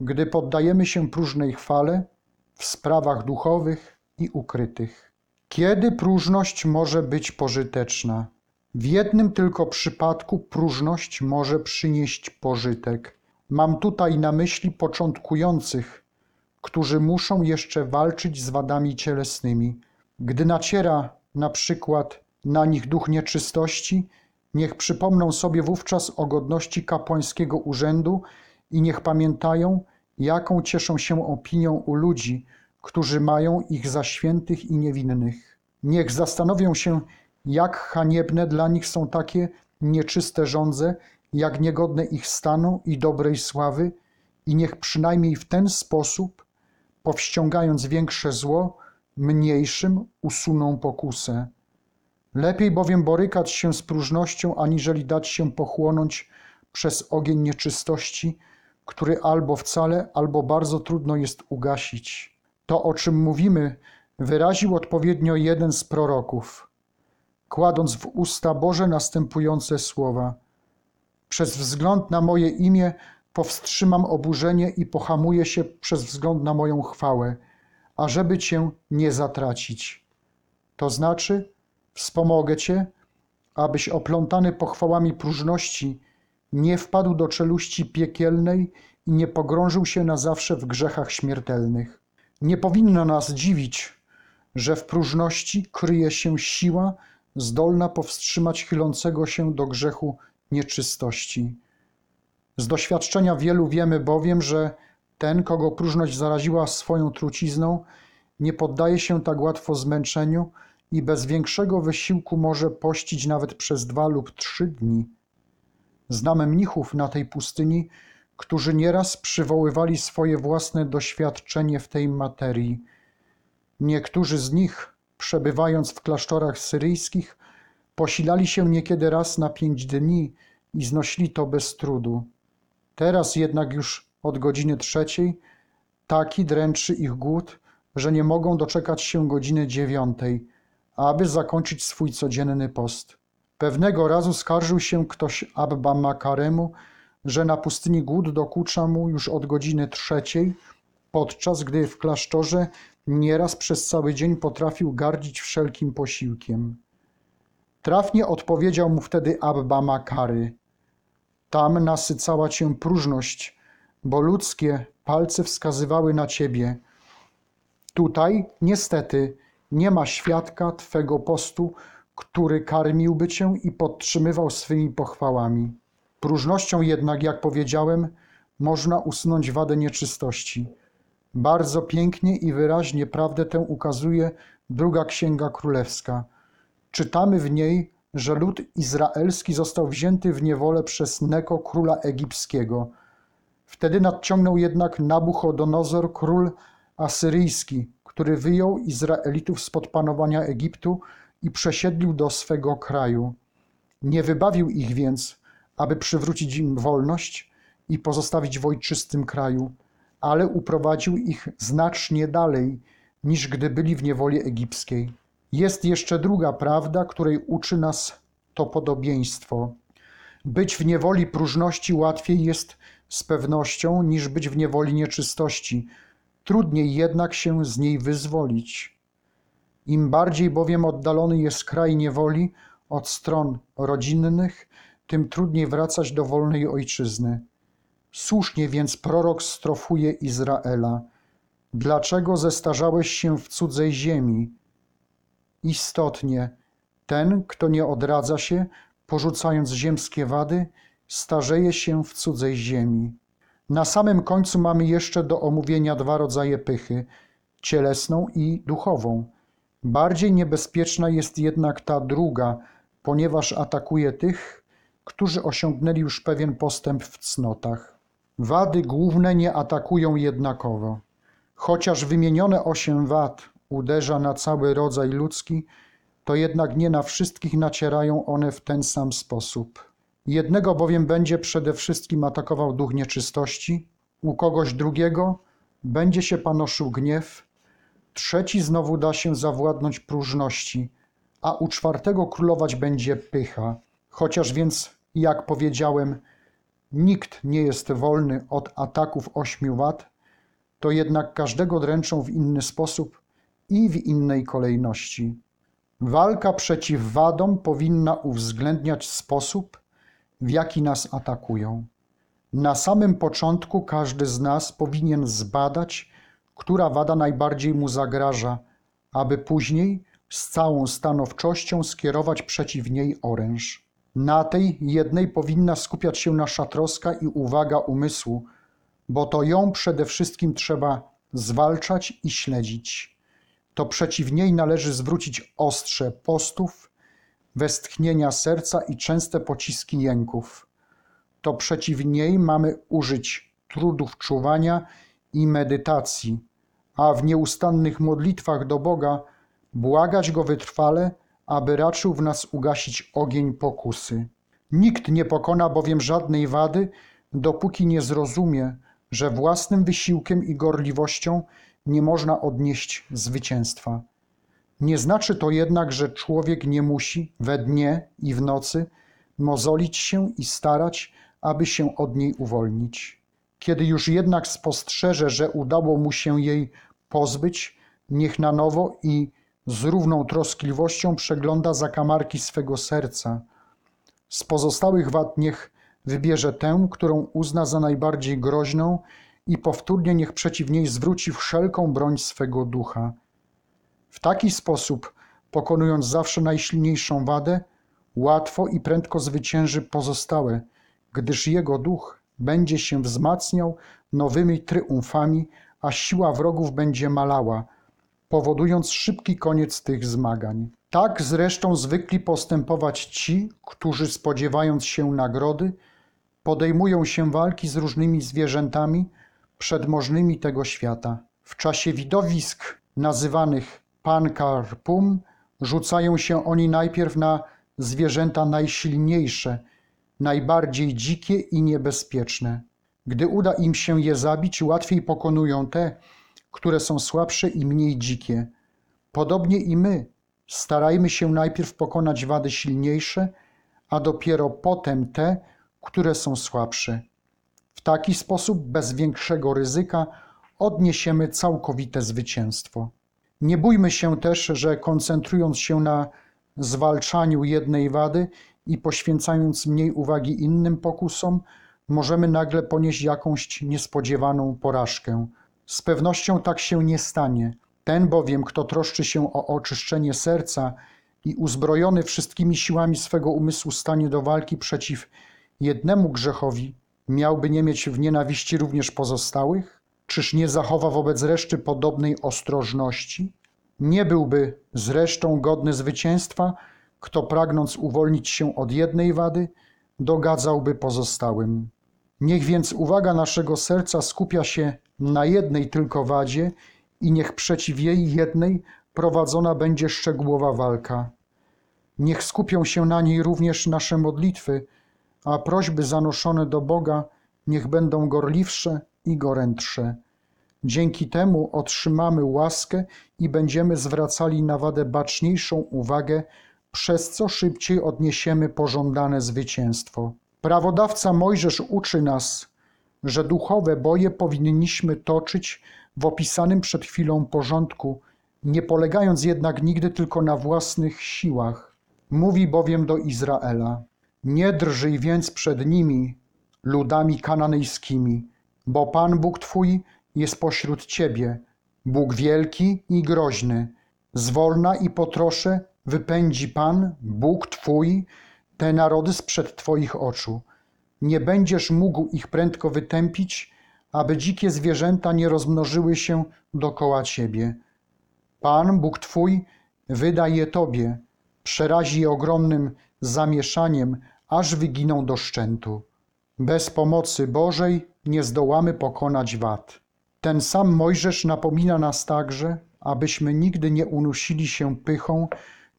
gdy poddajemy się próżnej chwale w sprawach duchowych i ukrytych. Kiedy próżność może być pożyteczna? W jednym tylko przypadku próżność może przynieść pożytek. Mam tutaj na myśli początkujących, którzy muszą jeszcze walczyć z wadami cielesnymi. Gdy naciera na przykład na nich duch nieczystości, niech przypomną sobie wówczas o godności kapłańskiego urzędu i niech pamiętają, jaką cieszą się opinią u ludzi, którzy mają ich za świętych i niewinnych. Niech zastanowią się, jak haniebne dla nich są takie nieczyste żądze, jak niegodne ich stanu i dobrej sławy, i niech przynajmniej w ten sposób, powściągając większe zło, mniejszym usuną pokusę. Lepiej bowiem borykać się z próżnością, aniżeli dać się pochłonąć przez ogień nieczystości, który albo wcale, albo bardzo trudno jest ugasić. To, o czym mówimy, wyraził odpowiednio jeden z proroków, kładąc w usta Boże następujące słowa: Przez wzgląd na moje imię powstrzymam oburzenie i pohamuję się przez wzgląd na moją chwałę, ażeby cię nie zatracić. To znaczy, wspomogę cię, abyś oplątany pochwałami próżności nie wpadł do czeluści piekielnej i nie pogrążył się na zawsze w grzechach śmiertelnych. Nie powinno nas dziwić, że w próżności kryje się siła zdolna powstrzymać chylącego się do grzechu nieczystości. Z doświadczenia wielu wiemy bowiem, że ten, kogo próżność zaraziła swoją trucizną, nie poddaje się tak łatwo zmęczeniu i bez większego wysiłku może pościć nawet przez dwa lub trzy dni. Znamy mnichów na tej pustyni, którzy nieraz przywoływali swoje własne doświadczenie w tej materii. Niektórzy z nich, przebywając w klasztorach syryjskich, posilali się niekiedy raz na pięć dni i znosili to bez trudu. Teraz jednak już od godziny trzeciej taki dręczy ich głód, że nie mogą doczekać się godziny dziewiątej, aby zakończyć swój codzienny post. Pewnego razu skarżył się ktoś Abba Makaremu, że na pustyni głód dokucza mu już od godziny trzeciej, podczas gdy w klasztorze nieraz przez cały dzień potrafił gardzić wszelkim posiłkiem. Trafnie odpowiedział mu wtedy Abba Makary. Tam nasycała cię próżność, bo ludzkie palce wskazywały na ciebie. Tutaj, niestety, nie ma świadka twego postu, który karmiłby cię i podtrzymywał swymi pochwałami. Próżnością jednak, jak powiedziałem, można usunąć wadę nieczystości. Bardzo pięknie i wyraźnie prawdę tę ukazuje druga księga królewska. Czytamy w niej, że lud izraelski został wzięty w niewolę przez Neko, króla egipskiego. Wtedy nadciągnął jednak Nabuchodonozor, król asyryjski, który wyjął Izraelitów spod panowania Egiptu i przesiedlił do swego kraju. Nie wybawił ich więc, aby przywrócić im wolność i pozostawić w ojczystym kraju, ale uprowadził ich znacznie dalej, niż gdy byli w niewoli egipskiej. Jest jeszcze druga prawda, której uczy nas to podobieństwo. Być w niewoli próżności łatwiej jest z pewnością niż być w niewoli nieczystości. Trudniej jednak się z niej wyzwolić. Im bardziej bowiem oddalony jest kraj niewoli od stron rodzinnych, tym trudniej wracać do wolnej ojczyzny. Słusznie więc prorok strofuje Izraela. Dlaczego zestarzałeś się w cudzej ziemi? Istotnie, ten, kto nie odradza się, porzucając ziemskie wady, starzeje się w cudzej ziemi. Na samym końcu mamy jeszcze do omówienia dwa rodzaje pychy cielesną i duchową. Bardziej niebezpieczna jest jednak ta druga, ponieważ atakuje tych, którzy osiągnęli już pewien postęp w cnotach. Wady główne nie atakują jednakowo. Chociaż wymienione osiem wad uderza na cały rodzaj ludzki, to jednak nie na wszystkich nacierają one w ten sam sposób. Jednego bowiem będzie przede wszystkim atakował duch nieczystości, u kogoś drugiego będzie się panoszył gniew, trzeci znowu da się zawładnąć próżności, a u czwartego królować będzie pycha. Chociaż więc, jak powiedziałem, nikt nie jest wolny od ataków ośmiu wad, to jednak każdego dręczą w inny sposób i w innej kolejności. Walka przeciw wadom powinna uwzględniać sposób, w jaki nas atakują. Na samym początku każdy z nas powinien zbadać, która wada najbardziej mu zagraża, aby później z całą stanowczością skierować przeciw niej oręż. Na tej jednej powinna skupiać się nasza troska i uwaga umysłu, bo to ją przede wszystkim trzeba zwalczać i śledzić. To przeciw niej należy zwrócić ostrze postów, westchnienia serca i częste pociski jęków. To przeciw niej mamy użyć trudów czuwania i medytacji, a w nieustannych modlitwach do Boga błagać Go wytrwale, aby raczył w nas ugasić ogień pokusy. Nikt nie pokona bowiem żadnej wady, dopóki nie zrozumie, że własnym wysiłkiem i gorliwością nie można odnieść zwycięstwa. Nie znaczy to jednak, że człowiek nie musi we dnie i w nocy mozolić się i starać, aby się od niej uwolnić. Kiedy już jednak spostrzeże, że udało mu się jej pozbyć, niech na nowo i z równą troskliwością przegląda zakamarki swego serca. Z pozostałych wad niech wybierze tę, którą uzna za najbardziej groźną i powtórnie niech przeciw niej zwróci wszelką broń swego ducha. W taki sposób, pokonując zawsze najsilniejszą wadę, łatwo i prędko zwycięży pozostałe, gdyż jego duch będzie się wzmacniał nowymi triumfami, a siła wrogów będzie malała, powodując szybki koniec tych zmagań. Tak zresztą zwykli postępować ci, którzy spodziewając się nagrody, podejmują się walki z różnymi zwierzętami przedmożnymi tego świata. W czasie widowisk nazywanych pankarpum rzucają się oni najpierw na zwierzęta najsilniejsze, najbardziej dzikie i niebezpieczne. Gdy uda im się je zabić, łatwiej pokonują te, które są słabsze i mniej dzikie. Podobnie i my starajmy się najpierw pokonać wady silniejsze, a dopiero potem te, które są słabsze. W taki sposób, bez większego ryzyka, odniesiemy całkowite zwycięstwo. Nie bójmy się też, że koncentrując się na zwalczaniu jednej wady i poświęcając mniej uwagi innym pokusom, możemy nagle ponieść jakąś niespodziewaną porażkę. Z pewnością tak się nie stanie. Ten bowiem, kto troszczy się o oczyszczenie serca i uzbrojony wszystkimi siłami swego umysłu stanie do walki przeciw jednemu grzechowi, miałby nie mieć w nienawiści również pozostałych? Czyż nie zachowa wobec reszty podobnej ostrożności? Nie byłby zresztą godny zwycięstwa, kto pragnąc uwolnić się od jednej wady, dogadzałby pozostałym. Niech więc uwaga naszego serca skupia się na jednej tylko wadzie i niech przeciw jej jednej prowadzona będzie szczegółowa walka. Niech skupią się na niej również nasze modlitwy, a prośby zanoszone do Boga niech będą gorliwsze i gorętsze. Dzięki temu otrzymamy łaskę i będziemy zwracali na wadę baczniejszą uwagę, przez co szybciej odniesiemy pożądane zwycięstwo. Prawodawca Mojżesz uczy nas, że duchowe boje powinniśmy toczyć w opisanym przed chwilą porządku, nie polegając jednak nigdy tylko na własnych siłach. Mówi bowiem do Izraela: Nie drżyj więc przed nimi, ludami kananejskimi, bo Pan Bóg Twój jest pośród Ciebie, Bóg wielki i groźny. Zwolna i potrosze wypędzi Pan, Bóg Twój, te narody sprzed Twoich oczu. Nie będziesz mógł ich prędko wytępić, aby dzikie zwierzęta nie rozmnożyły się dokoła Ciebie. Pan, Bóg Twój, wyda je Tobie, przerazi je ogromnym zamieszaniem, aż wyginą do szczętu. Bez pomocy Bożej nie zdołamy pokonać wad. Ten sam Mojżesz napomina nas także, abyśmy nigdy nie unusili się pychą,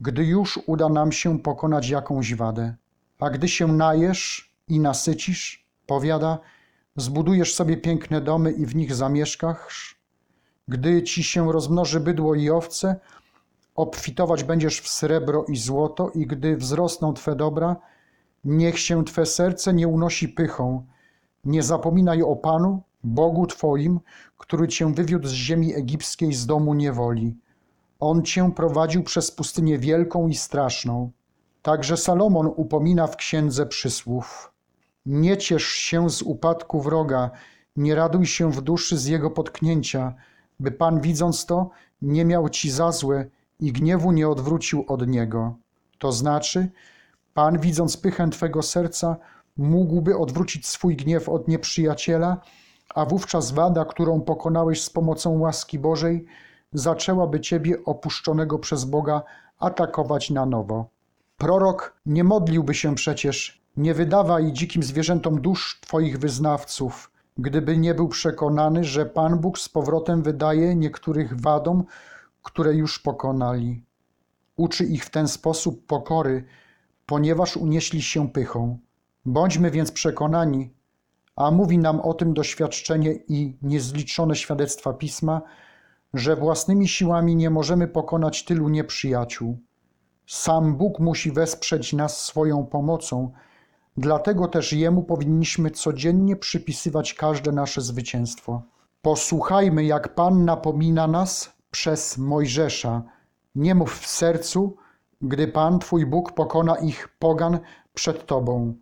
gdy już uda nam się pokonać jakąś wadę. A gdy się najesz i nasycisz, powiada, zbudujesz sobie piękne domy i w nich zamieszkasz. Gdy ci się rozmnoży bydło i owce, obfitować będziesz w srebro i złoto, i gdy wzrosną twe dobra, niech się twe serce nie unosi pychą. Nie zapominaj o Panu, Bogu Twoim, który cię wywiódł z ziemi egipskiej z domu niewoli. On cię prowadził przez pustynię wielką i straszną. Także Salomon upomina w księdze przysłów. Nie ciesz się z upadku wroga, nie raduj się w duszy z jego potknięcia, by Pan widząc to nie miał ci za złe i gniewu nie odwrócił od niego. To znaczy, Pan widząc pychę twego serca, mógłby odwrócić swój gniew od nieprzyjaciela, a wówczas wada, którą pokonałeś z pomocą łaski Bożej, zaczęłaby ciebie opuszczonego przez Boga atakować na nowo. Prorok nie modliłby się przecież, nie wydawaj dzikim zwierzętom dusz twoich wyznawców, gdyby nie był przekonany, że Pan Bóg z powrotem wydaje niektórych wadom, które już pokonali. Uczy ich w ten sposób pokory, ponieważ unieśli się pychą. Bądźmy więc przekonani, a mówi nam o tym doświadczenie i niezliczone świadectwa pisma, że własnymi siłami nie możemy pokonać tylu nieprzyjaciół. Sam Bóg musi wesprzeć nas swoją pomocą, dlatego też Jemu powinniśmy codziennie przypisywać każde nasze zwycięstwo. Posłuchajmy, jak Pan napomina nas przez Mojżesza. Nie mów w sercu, gdy Pan Twój Bóg pokona ich pogan przed Tobą.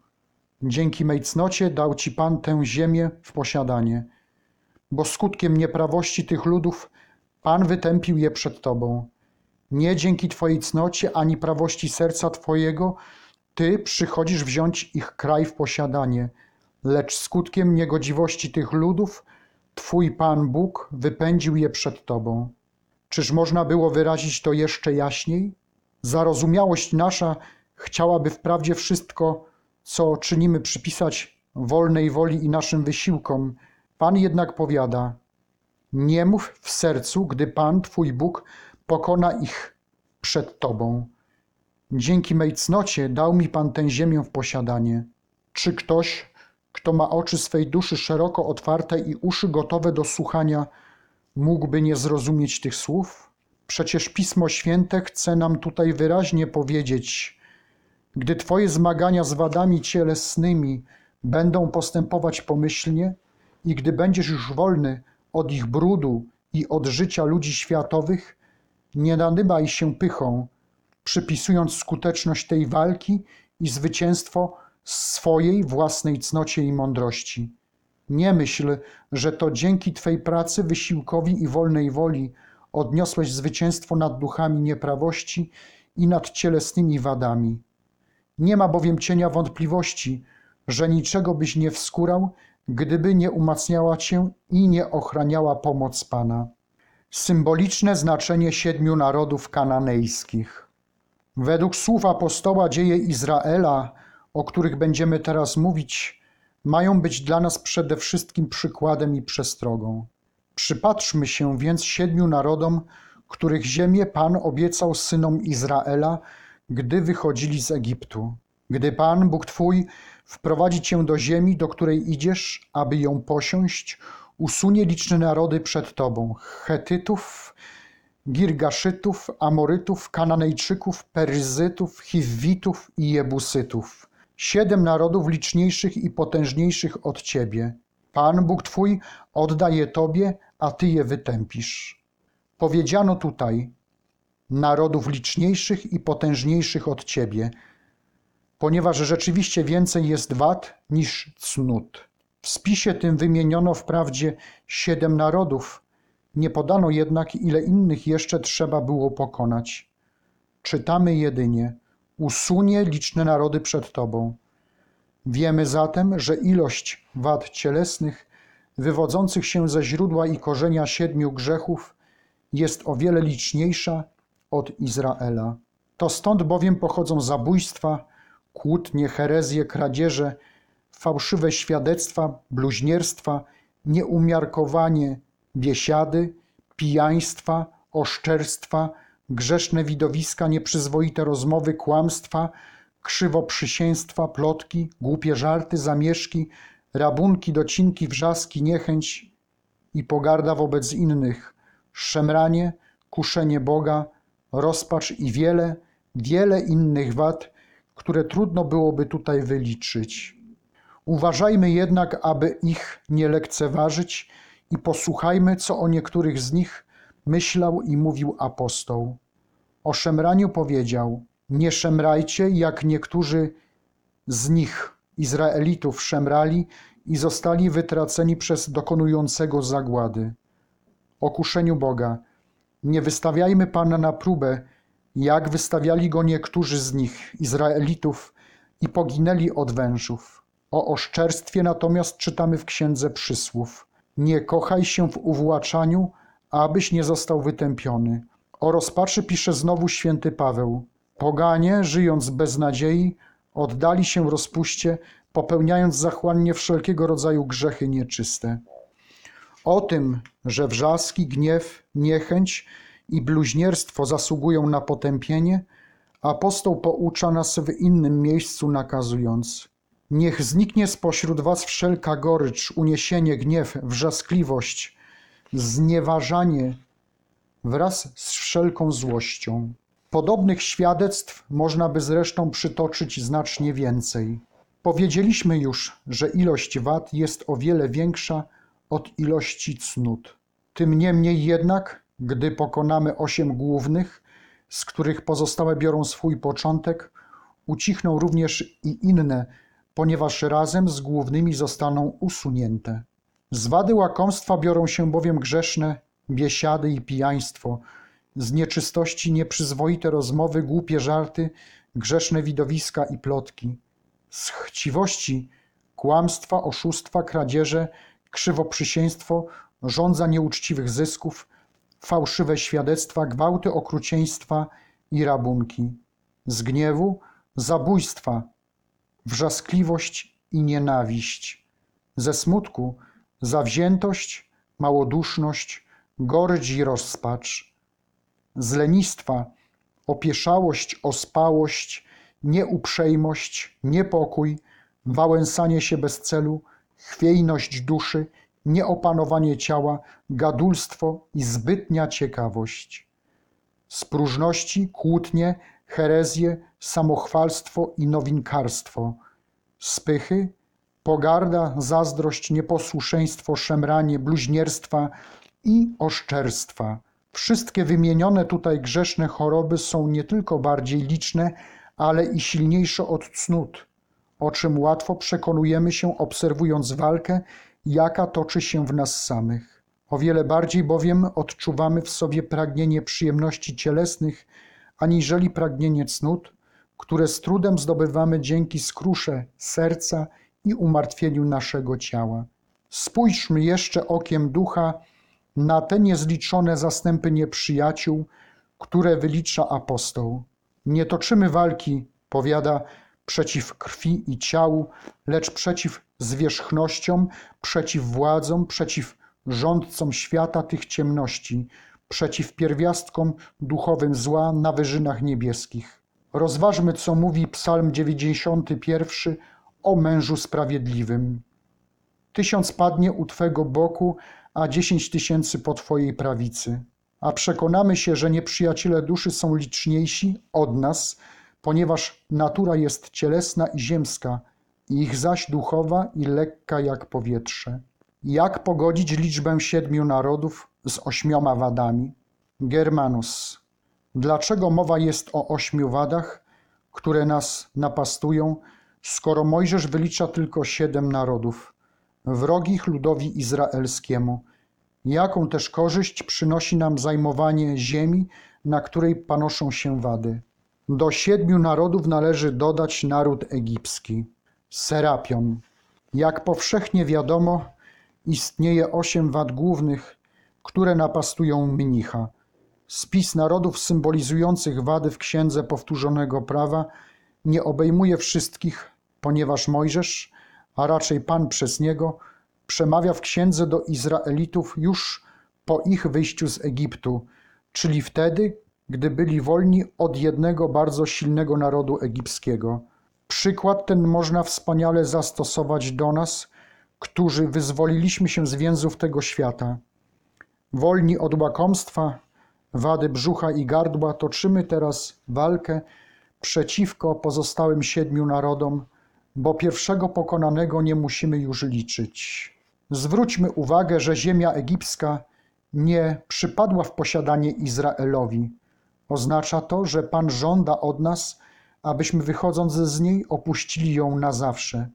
Dzięki mej cnocie dał Ci Pan tę ziemię w posiadanie, bo skutkiem nieprawości tych ludów Pan wytępił je przed Tobą. Nie dzięki Twojej cnocie ani prawości serca Twojego Ty przychodzisz wziąć ich kraj w posiadanie, lecz skutkiem niegodziwości tych ludów Twój Pan Bóg wypędził je przed Tobą. Czyż można było wyrazić to jeszcze jaśniej? Zarozumiałość nasza chciałaby wprawdzie wszystko, co czynimy, przypisać wolnej woli i naszym wysiłkom. Pan jednak powiada: Nie mów w sercu, gdy Pan, Twój Bóg, pokona ich przed Tobą. Dzięki mej cnocie dał mi Pan tę ziemię w posiadanie. Czy ktoś, kto ma oczy swej duszy szeroko otwarte i uszy gotowe do słuchania, mógłby nie zrozumieć tych słów? Przecież Pismo Święte chce nam tutaj wyraźnie powiedzieć: Gdy Twoje zmagania z wadami cielesnymi będą postępować pomyślnie, i gdy będziesz już wolny od ich brudu i od życia ludzi światowych, nie nadymaj się pychą, przypisując skuteczność tej walki i zwycięstwo swojej własnej cnocie i mądrości. Nie myśl, że to dzięki Twej pracy, wysiłkowi i wolnej woli odniosłeś zwycięstwo nad duchami nieprawości i nad cielesnymi wadami. Nie ma bowiem cienia wątpliwości, że niczego byś nie wskórał, gdyby nie umacniała cię i nie ochraniała pomoc Pana. Symboliczne znaczenie siedmiu narodów kananejskich. Według słów apostoła dzieje Izraela, o których będziemy teraz mówić, mają być dla nas przede wszystkim przykładem i przestrogą. Przypatrzmy się więc siedmiu narodom, których ziemię Pan obiecał synom Izraela, gdy wychodzili z Egiptu. Gdy Pan, Bóg Twój, wprowadzi Cię do ziemi, do której idziesz, aby ją posiąść, usunie liczne narody przed Tobą: Chetytów, Girgaszytów, Amorytów, Kananejczyków, Peryzytów, Hiwitów i Jebusytów. Siedem narodów liczniejszych i potężniejszych od Ciebie. Pan Bóg Twój odda je Tobie, a Ty je wytępisz. Powiedziano tutaj narodów liczniejszych i potężniejszych od Ciebie. ponieważ rzeczywiście więcej jest wad niż cnót. W spisie tym wymieniono wprawdzie siedem narodów, nie podano jednak, ile innych jeszcze trzeba było pokonać. Czytamy jedynie: Usunie liczne narody przed Tobą. Wiemy zatem, że ilość wad cielesnych wywodzących się ze źródła i korzenia siedmiu grzechów jest o wiele liczniejsza od Izraela. To stąd bowiem pochodzą zabójstwa, kłótnie, herezje, kradzieże, fałszywe świadectwa, bluźnierstwa, nieumiarkowanie, biesiady, pijaństwa, oszczerstwa, grzeszne widowiska, nieprzyzwoite rozmowy, kłamstwa, krzywoprzysięstwa, plotki, głupie żarty, zamieszki, rabunki, docinki, wrzaski, niechęć i pogarda wobec innych, szemranie, kuszenie Boga, rozpacz i wiele, wiele innych wad, które trudno byłoby tutaj wyliczyć. Uważajmy jednak, aby ich nie lekceważyć i posłuchajmy, co o niektórych z nich myślał i mówił apostoł. O szemraniu powiedział: Nie szemrajcie, jak niektórzy z nich, Izraelitów, szemrali i zostali wytraceni przez dokonującego zagłady. O kuszeniu Boga. Nie wystawiajmy Pana na próbę, jak wystawiali go niektórzy z nich, Izraelitów, i poginęli od wężów. O oszczerstwie natomiast czytamy w Księdze Przysłów. Nie kochaj się w uwłaczaniu, abyś nie został wytępiony. O rozpaczy pisze znowu święty Paweł. Poganie, żyjąc bez nadziei, oddali się rozpuście, popełniając zachłannie wszelkiego rodzaju grzechy nieczyste. O tym, że wrzaski, gniew, niechęć i bluźnierstwo zasługują na potępienie, apostoł poucza nas w innym miejscu, nakazując: Niech zniknie spośród was wszelka gorycz, uniesienie, gniew, wrzaskliwość, znieważanie wraz z wszelką złością. Podobnych świadectw można by zresztą przytoczyć znacznie więcej. Powiedzieliśmy już, że ilość wad jest o wiele większa od ilości cnót. Tym niemniej jednak, gdy pokonamy osiem głównych, z których pozostałe biorą swój początek, ucichną również i inne, ponieważ razem z głównymi zostaną usunięte. Z wady łakomstwa biorą się bowiem grzeszne biesiady i pijaństwo, z nieczystości nieprzyzwoite rozmowy, głupie żarty, grzeszne widowiska i plotki, z chciwości kłamstwa, oszustwa, kradzieże, krzywoprzysięstwo, żądza nieuczciwych zysków, fałszywe świadectwa, gwałty, okrucieństwa i rabunki, z gniewu zabójstwa, wrzaskliwość i nienawiść, ze smutku zawziętość, małoduszność, gorycz i rozpacz, z lenistwa opieszałość, ospałość, nieuprzejmość, niepokój, wałęsanie się bez celu, chwiejność duszy, nieopanowanie ciała, gadulstwo i zbytnia ciekawość. Z próżności kłótnie, herezje, samochwalstwo i nowinkarstwo, spychy, pogarda, zazdrość, nieposłuszeństwo, szemranie, bluźnierstwa i oszczerstwa. Wszystkie wymienione tutaj grzeszne choroby są nie tylko bardziej liczne, ale i silniejsze od cnót, o czym łatwo przekonujemy się obserwując walkę, jaka toczy się w nas samych. O wiele bardziej bowiem odczuwamy w sobie pragnienie przyjemności cielesnych, aniżeli pragnienie cnót, które z trudem zdobywamy dzięki skrusze serca i umartwieniu naszego ciała. Spójrzmy jeszcze okiem ducha na te niezliczone zastępy nieprzyjaciół, które wylicza apostoł. Nie toczymy walki, powiada, przeciw krwi i ciału, lecz przeciw zwierzchnościom, przeciw władzom, przeciw rządcom świata tych ciemności, przeciw pierwiastkom duchowym zła na wyżynach niebieskich. Rozważmy, co mówi Psalm 91 o mężu sprawiedliwym. Tysiąc padnie u Twego boku, a dziesięć tysięcy po Twojej prawicy. A przekonamy się, że nieprzyjaciele duszy są liczniejsi od nas, ponieważ natura jest cielesna i ziemska, ich zaś duchowa i lekka jak powietrze. Jak pogodzić liczbę siedmiu narodów z ośmioma wadami? Germanus. Dlaczego mowa jest o ośmiu wadach, które nas napastują, skoro Mojżesz wylicza tylko siedem narodów, wrogich ludowi izraelskiemu? Jaką też korzyść przynosi nam zajmowanie ziemi, na której panoszą się wady? Do siedmiu narodów należy dodać naród egipski, Serapion. Jak powszechnie wiadomo, istnieje osiem wad głównych, które napastują mnicha. Spis narodów symbolizujących wady w Księdze Powtórzonego Prawa nie obejmuje wszystkich, ponieważ Mojżesz, a raczej Pan przez niego, przemawia w Księdze do Izraelitów już po ich wyjściu z Egiptu, czyli wtedy, gdy byli wolni od jednego bardzo silnego narodu egipskiego. Przykład ten można wspaniale zastosować do nas, którzy wyzwoliliśmy się z więzów tego świata. Wolni od łakomstwa, wady brzucha i gardła, toczymy teraz walkę przeciwko pozostałym siedmiu narodom, bo pierwszego pokonanego nie musimy już liczyć. Zwróćmy uwagę, że ziemia egipska nie przypadła w posiadanie Izraelowi. Oznacza to, że Pan żąda od nas, abyśmy wychodząc z niej opuścili ją na zawsze.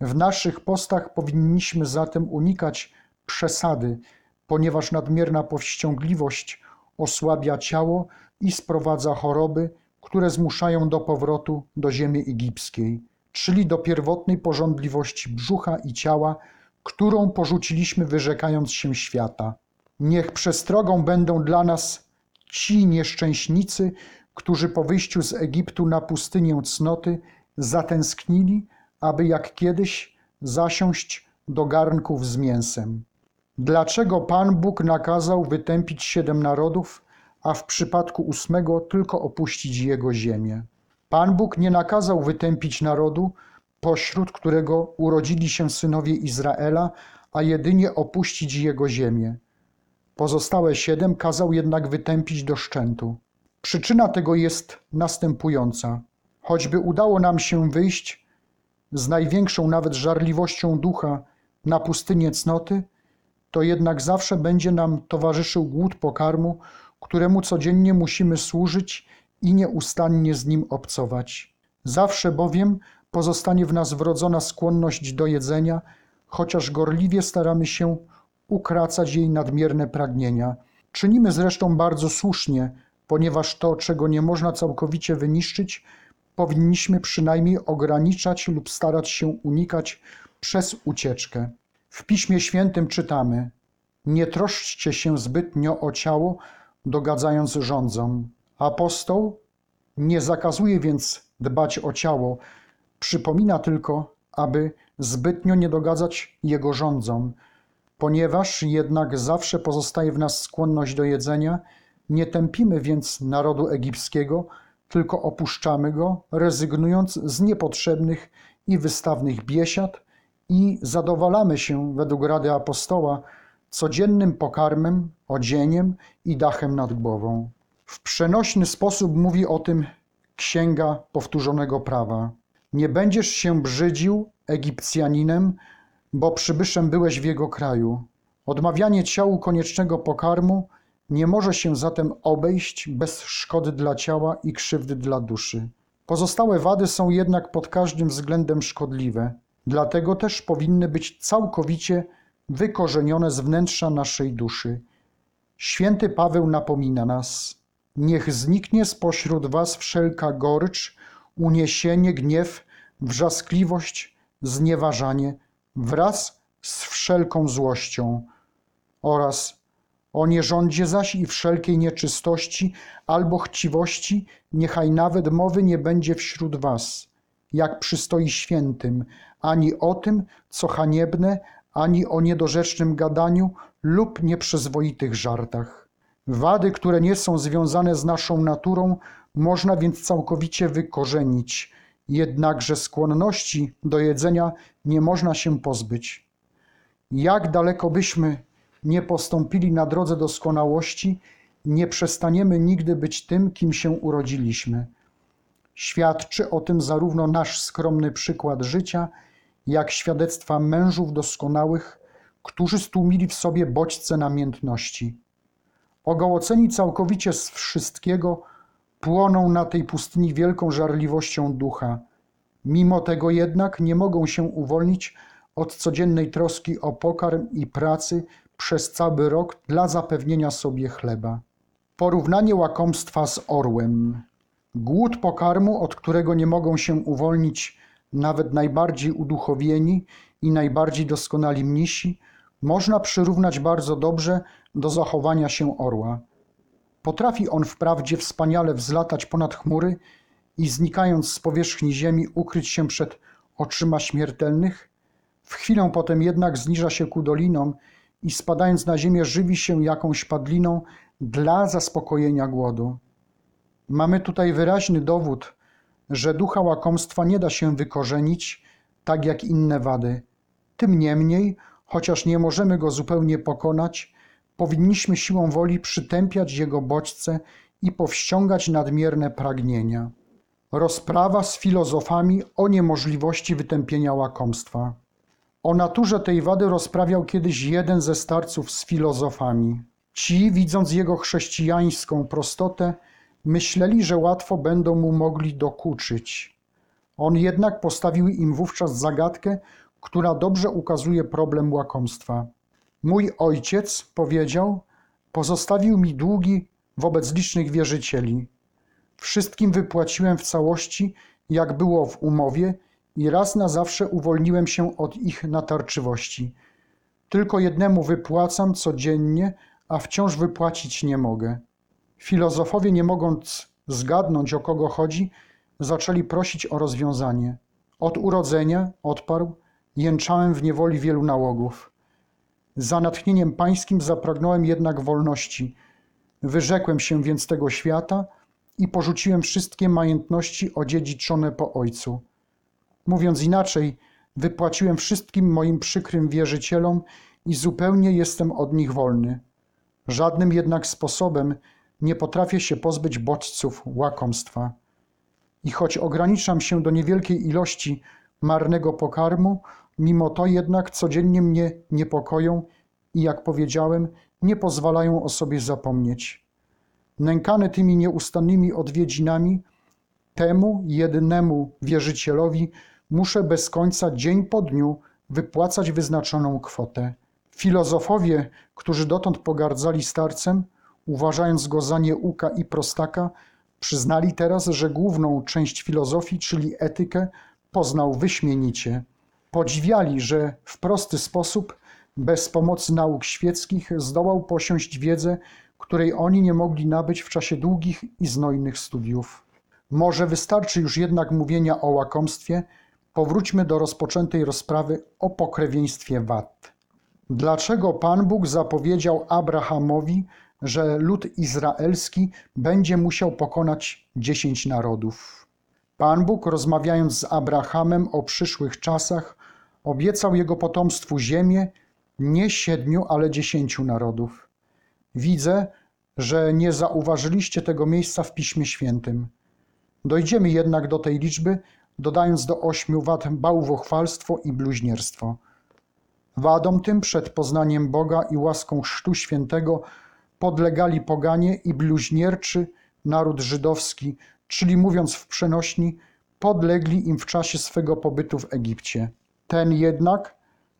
W naszych postach powinniśmy zatem unikać przesady, ponieważ nadmierna powściągliwość osłabia ciało i sprowadza choroby, które zmuszają do powrotu do ziemi egipskiej, czyli do pierwotnej porządliwości brzucha i ciała, którą porzuciliśmy wyrzekając się świata. Niech przestrogą będą dla nas ci nieszczęśnicy, którzy po wyjściu z Egiptu na pustynię cnoty zatęsknili, aby jak kiedyś zasiąść do garnków z mięsem. Dlaczego Pan Bóg nakazał wytępić siedem narodów, a w przypadku ósmego tylko opuścić jego ziemię? Pan Bóg nie nakazał wytępić narodu, pośród którego urodzili się synowie Izraela, a jedynie opuścić jego ziemię. Pozostałe siedem kazał jednak wytępić do szczętu. Przyczyna tego jest następująca. Choćby udało nam się wyjść z największą nawet żarliwością ducha na pustynię cnoty, to jednak zawsze będzie nam towarzyszył głód pokarmu, któremu codziennie musimy służyć i nieustannie z nim obcować. Zawsze bowiem pozostanie w nas wrodzona skłonność do jedzenia, chociaż gorliwie staramy się ukracać jej nadmierne pragnienia. Czynimy zresztą bardzo słusznie, ponieważ to, czego nie można całkowicie wyniszczyć, powinniśmy przynajmniej ograniczać lub starać się unikać przez ucieczkę. W Piśmie Świętym czytamy: Nie troszczcie się zbytnio o ciało, dogadzając rządzom. Apostoł nie zakazuje więc dbać o ciało, przypomina tylko, aby zbytnio nie dogadzać jego rządzom. Ponieważ jednak zawsze pozostaje w nas skłonność do jedzenia, nie tępimy więc narodu egipskiego, tylko opuszczamy go, rezygnując z niepotrzebnych i wystawnych biesiad i zadowalamy się, według rady apostoła, codziennym pokarmem, odzieniem i dachem nad głową. W przenośny sposób mówi o tym Księga Powtórzonego Prawa. Nie będziesz się brzydził Egipcjaninem, bo przybyszem byłeś w jego kraju. Odmawianie ciału koniecznego pokarmu nie może się zatem obejść bez szkody dla ciała i krzywdy dla duszy. Pozostałe wady są jednak pod każdym względem szkodliwe, dlatego też powinny być całkowicie wykorzenione z wnętrza naszej duszy. Święty Paweł napomina nas: Niech zniknie spośród was wszelka gorycz, uniesienie, gniew, wrzaskliwość, znieważanie, wraz z wszelką złością oraz o nierządzie zaś i wszelkiej nieczystości albo chciwości, niechaj nawet mowy nie będzie wśród was, jak przystoi świętym, ani o tym, co haniebne, ani o niedorzecznym gadaniu lub nieprzyzwoitych żartach. Wady, które nie są związane z naszą naturą, można więc całkowicie wykorzenić, jednakże skłonności do jedzenia nie można się pozbyć. Jak daleko byśmy nie postąpili na drodze doskonałości, nie przestaniemy nigdy być tym, kim się urodziliśmy. Świadczy o tym zarówno nasz skromny przykład życia, jak świadectwa mężów doskonałych, którzy stłumili w sobie bodźce namiętności. Ogołoceni całkowicie z wszystkiego, płoną na tej pustyni wielką żarliwością ducha. Mimo tego jednak nie mogą się uwolnić od codziennej troski o pokarm i pracy przez cały rok dla zapewnienia sobie chleba. Porównanie łakomstwa z orłem. Głód pokarmu, od którego nie mogą się uwolnić nawet najbardziej uduchowieni i najbardziej doskonali mnisi, można przyrównać bardzo dobrze do zachowania się orła. Potrafi on wprawdzie wspaniale wzlatać ponad chmury i znikając z powierzchni ziemi ukryć się przed oczyma śmiertelnych, w chwilę potem jednak zniża się ku dolinom i spadając na ziemię żywi się jakąś padliną dla zaspokojenia głodu. Mamy tutaj wyraźny dowód, że ducha łakomstwa nie da się wykorzenić, tak jak inne wady. Tym niemniej, chociaż nie możemy go zupełnie pokonać, powinniśmy siłą woli przytępiać jego bodźce i powściągać nadmierne pragnienia. Rozprawa z filozofami o niemożliwości wytępienia łakomstwa. O naturze tej wady rozprawiał kiedyś jeden ze starców z filozofami. Ci, widząc jego chrześcijańską prostotę, myśleli, że łatwo będą mu mogli dokuczyć. On jednak postawił im wówczas zagadkę, która dobrze ukazuje problem łakomstwa. Mój ojciec, powiedział, pozostawił mi długi wobec licznych wierzycieli. Wszystkim wypłaciłem w całości, jak było w umowie, i raz na zawsze uwolniłem się od ich natarczywości. Tylko jednemu wypłacam codziennie, a wciąż wypłacić nie mogę. Filozofowie, nie mogąc zgadnąć o kogo chodzi, zaczęli prosić o rozwiązanie. Od urodzenia, odparł, jęczałem w niewoli wielu nałogów. Za natchnieniem pańskim zapragnąłem jednak wolności. Wyrzekłem się więc tego świata i porzuciłem wszystkie majątności odziedziczone po ojcu. Mówiąc inaczej, wypłaciłem wszystkim moim przykrym wierzycielom i zupełnie jestem od nich wolny. Żadnym jednak sposobem nie potrafię się pozbyć bodźców łakomstwa. I choć ograniczam się do niewielkiej ilości marnego pokarmu, mimo to jednak codziennie mnie niepokoją i, jak powiedziałem, nie pozwalają o sobie zapomnieć. Nękany tymi nieustannymi odwiedzinami, temu jednemu wierzycielowi muszę bez końca dzień po dniu wypłacać wyznaczoną kwotę. Filozofowie, którzy dotąd pogardzali starcem, uważając go za nieuka i prostaka, przyznali teraz, że główną część filozofii, czyli etykę, poznał wyśmienicie. Podziwiali, że w prosty sposób, bez pomocy nauk świeckich, zdołał posiąść wiedzę, której oni nie mogli nabyć w czasie długich i znojnych studiów. Może wystarczy już jednak mówienia o łakomstwie, powróćmy do rozpoczętej rozprawy o pokrewieństwie wad. Dlaczego Pan Bóg zapowiedział Abrahamowi, że lud izraelski będzie musiał pokonać dziesięć narodów? Pan Bóg, rozmawiając z Abrahamem o przyszłych czasach, obiecał jego potomstwu ziemię nie siedmiu, ale dziesięciu narodów. Widzę, że nie zauważyliście tego miejsca w Piśmie Świętym. Dojdziemy jednak do tej liczby, dodając do ośmiu wad bałwochwalstwo i bluźnierstwo. Wadom tym przed poznaniem Boga i łaską Chrztu Świętego podlegali poganie i bluźnierczy naród żydowski, czyli mówiąc w przenośni, podlegli im w czasie swego pobytu w Egipcie. Ten jednak,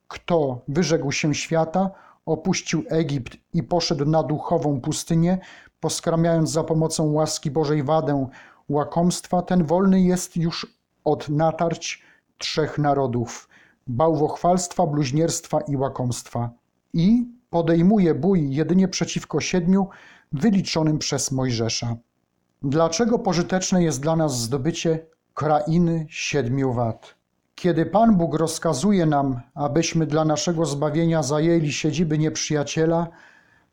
kto wyrzekł się świata, opuścił Egipt i poszedł na duchową pustynię, poskramiając za pomocą łaski Bożej wadę łakomstwa, ten wolny jest już od natarć trzech narodów bałwochwalstwa, bluźnierstwa i łakomstwa i podejmuje bój jedynie przeciwko siedmiu wyliczonym przez Mojżesza. Dlaczego pożyteczne jest dla nas zdobycie krainy siedmiu wad? Kiedy Pan Bóg rozkazuje nam, abyśmy dla naszego zbawienia zajęli siedziby nieprzyjaciela,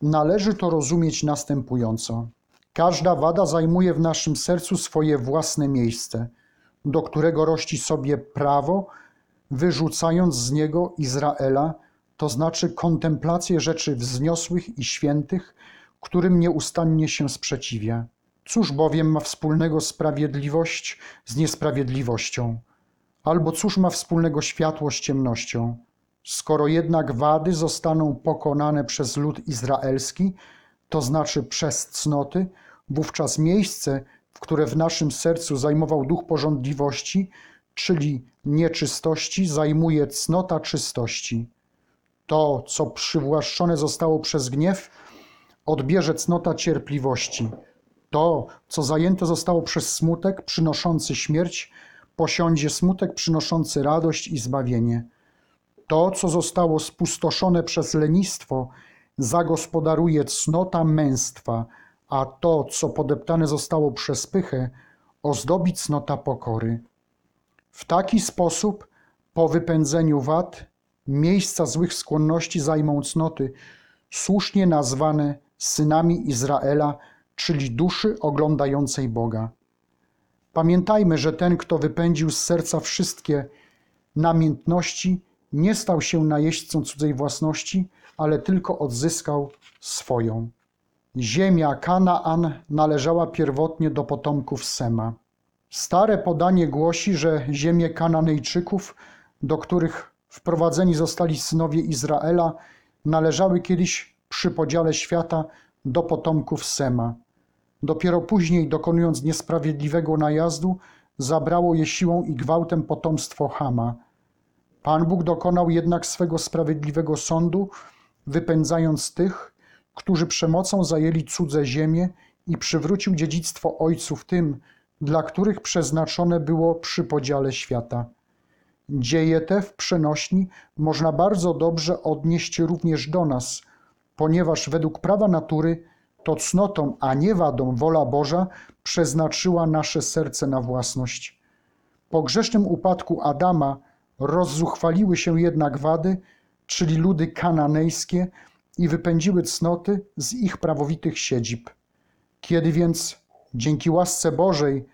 należy to rozumieć następująco. Każda wada zajmuje w naszym sercu swoje własne miejsce, do którego rości sobie prawo, wyrzucając z niego Izraela, to znaczy kontemplację rzeczy wzniosłych i świętych, którym nieustannie się sprzeciwia. Cóż bowiem ma wspólnego sprawiedliwość z niesprawiedliwością? Albo cóż ma wspólnego światło z ciemnością? Skoro jednak wady zostaną pokonane przez lud izraelski, to znaczy przez cnoty, wówczas miejsce w które w naszym sercu zajmował duch porządliwości, czyli nieczystości, zajmuje cnota czystości. To, co przywłaszczone zostało przez gniew, odbierze cnota cierpliwości. To, co zajęte zostało przez smutek przynoszący śmierć, posiądzie smutek przynoszący radość i zbawienie. To, co zostało spustoszone przez lenistwo, zagospodaruje cnota męstwa, a to, co podeptane zostało przez pychę, ozdobi cnota pokory. W taki sposób, po wypędzeniu wad, miejsca złych skłonności zajmą cnoty, słusznie nazwane synami Izraela, czyli duszy oglądającej Boga. Pamiętajmy, że ten, kto wypędził z serca wszystkie namiętności, nie stał się najeźdźcą cudzej własności, ale tylko odzyskał swoją. Ziemia Kanaan należała pierwotnie do potomków Sema. Stare podanie głosi, że ziemię Kananejczyków, do których wprowadzeni zostali synowie Izraela, należały kiedyś przy podziale świata do potomków Sema. Dopiero później, dokonując niesprawiedliwego najazdu, zabrało je siłą i gwałtem potomstwo Hama. Pan Bóg dokonał jednak swego sprawiedliwego sądu, wypędzając tych, którzy przemocą zajęli cudze ziemie i przywrócił dziedzictwo ojców tym, dla których przeznaczone było przy podziale świata. Dzieje te w przenośni można bardzo dobrze odnieść również do nas, ponieważ według prawa natury to cnotą, a nie wadą wola Boża przeznaczyła nasze serce na własność. Po grzesznym upadku Adama rozzuchwaliły się jednak wady, czyli ludy kananejskie, i wypędziły cnoty z ich prawowitych siedzib. Kiedy więc, dzięki łasce Bożej,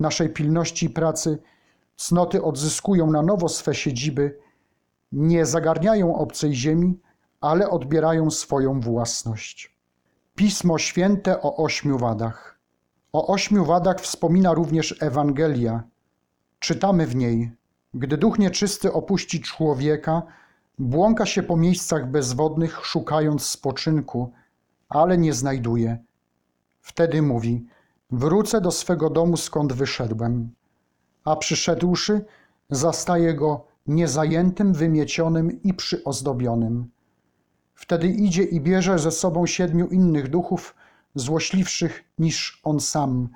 naszej pilności i pracy, cnoty odzyskują na nowo swe siedziby, nie zagarniają obcej ziemi, ale odbierają swoją własność. Pismo Święte o ośmiu wadach. O ośmiu wadach wspomina również Ewangelia. Czytamy w niej: Gdy duch nieczysty opuści człowieka, błąka się po miejscach bezwodnych, szukając spoczynku, ale nie znajduje. Wtedy mówi: Wrócę do swego domu, skąd wyszedłem. A przyszedłszy, zastaje go niezajętym, wymiecionym i przyozdobionym. Wtedy idzie i bierze ze sobą siedmiu innych duchów, złośliwszych niż on sam.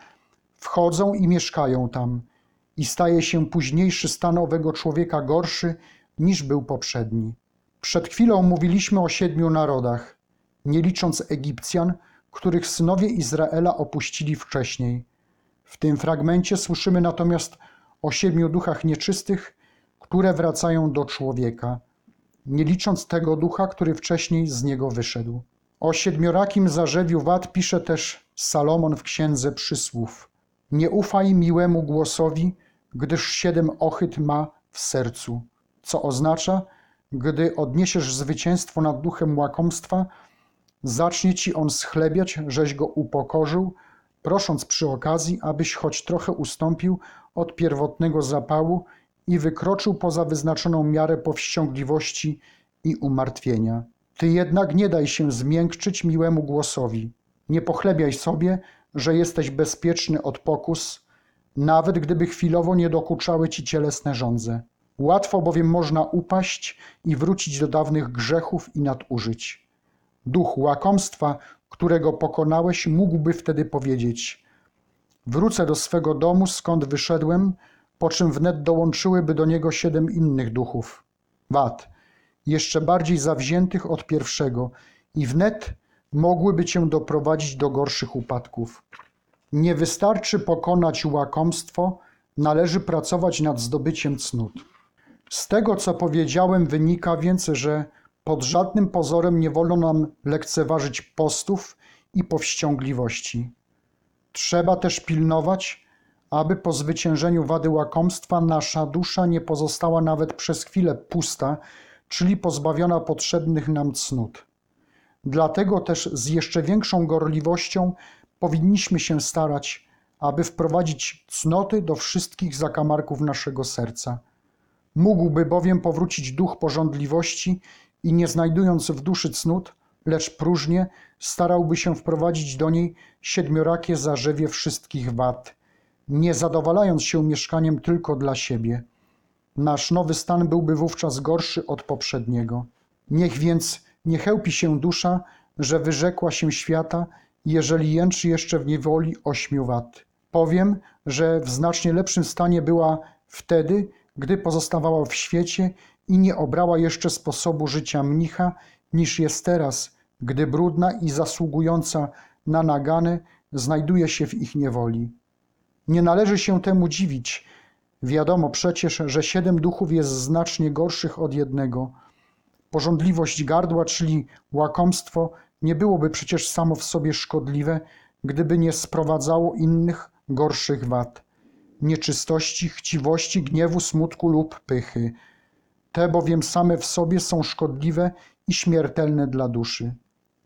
Wchodzą i mieszkają tam, i staje się późniejszy stan owego człowieka gorszy niż był poprzedni. Przed chwilą mówiliśmy o siedmiu narodach, nie licząc Egipcjan, których synowie Izraela opuścili wcześniej. W tym fragmencie słyszymy natomiast o siedmiu duchach nieczystych, które wracają do człowieka nie licząc tego ducha, który wcześniej z niego wyszedł. O siedmiorakim zarzewiu wad pisze też Salomon w Księdze Przysłów. Nie ufaj miłemu głosowi, gdyż siedem ochyt ma w sercu. Co oznacza, gdy odniesiesz zwycięstwo nad duchem łakomstwa, zacznie ci on schlebiać, żeś go upokorzył, prosząc przy okazji, abyś choć trochę ustąpił od pierwotnego zapału i wykroczył poza wyznaczoną miarę powściągliwości i umartwienia. Ty jednak nie daj się zmiękczyć miłemu głosowi. Nie pochlebiaj sobie, że jesteś bezpieczny od pokus, nawet gdyby chwilowo nie dokuczały ci cielesne żądze. Łatwo bowiem można upaść i wrócić do dawnych grzechów i nadużyć. Duch łakomstwa, którego pokonałeś, mógłby wtedy powiedzieć: Wrócę do swego domu, skąd wyszedłem, po czym wnet dołączyłyby do niego siedem innych duchów, wad, jeszcze bardziej zawziętych od pierwszego, i wnet mogłyby cię doprowadzić do gorszych upadków. Nie wystarczy pokonać łakomstwo, należy pracować nad zdobyciem cnót. Z tego, co powiedziałem, wynika więc, że pod żadnym pozorem nie wolno nam lekceważyć postów i powściągliwości. Trzeba też pilnować, aby po zwyciężeniu wady łakomstwa nasza dusza nie pozostała nawet przez chwilę pusta, czyli pozbawiona potrzebnych nam cnót. Dlatego też z jeszcze większą gorliwością powinniśmy się starać, aby wprowadzić cnoty do wszystkich zakamarków naszego serca. Mógłby bowiem powrócić duch porządliwości i nie znajdując w duszy cnót, lecz próżnie starałby się wprowadzić do niej siedmiorakie zarzewie wszystkich wad, nie zadowalając się mieszkaniem tylko dla siebie. Nasz nowy stan byłby wówczas gorszy od poprzedniego. Niech więc nie chełpi się dusza, że wyrzekła się świata, jeżeli jęczy jeszcze w niewoli ośmiu wad. Powiem, że w znacznie lepszym stanie była wtedy, gdy pozostawała w świecie i nie obrała jeszcze sposobu życia mnicha, niż jest teraz, gdy brudna i zasługująca na nagany znajduje się w ich niewoli. Nie należy się temu dziwić. Wiadomo przecież, że siedem duchów jest znacznie gorszych od jednego. Porządliwość gardła, czyli łakomstwo, nie byłoby przecież samo w sobie szkodliwe, gdyby nie sprowadzało innych gorszych wad nieczystości, chciwości, gniewu, smutku lub pychy. Te bowiem same w sobie są szkodliwe i śmiertelne dla duszy.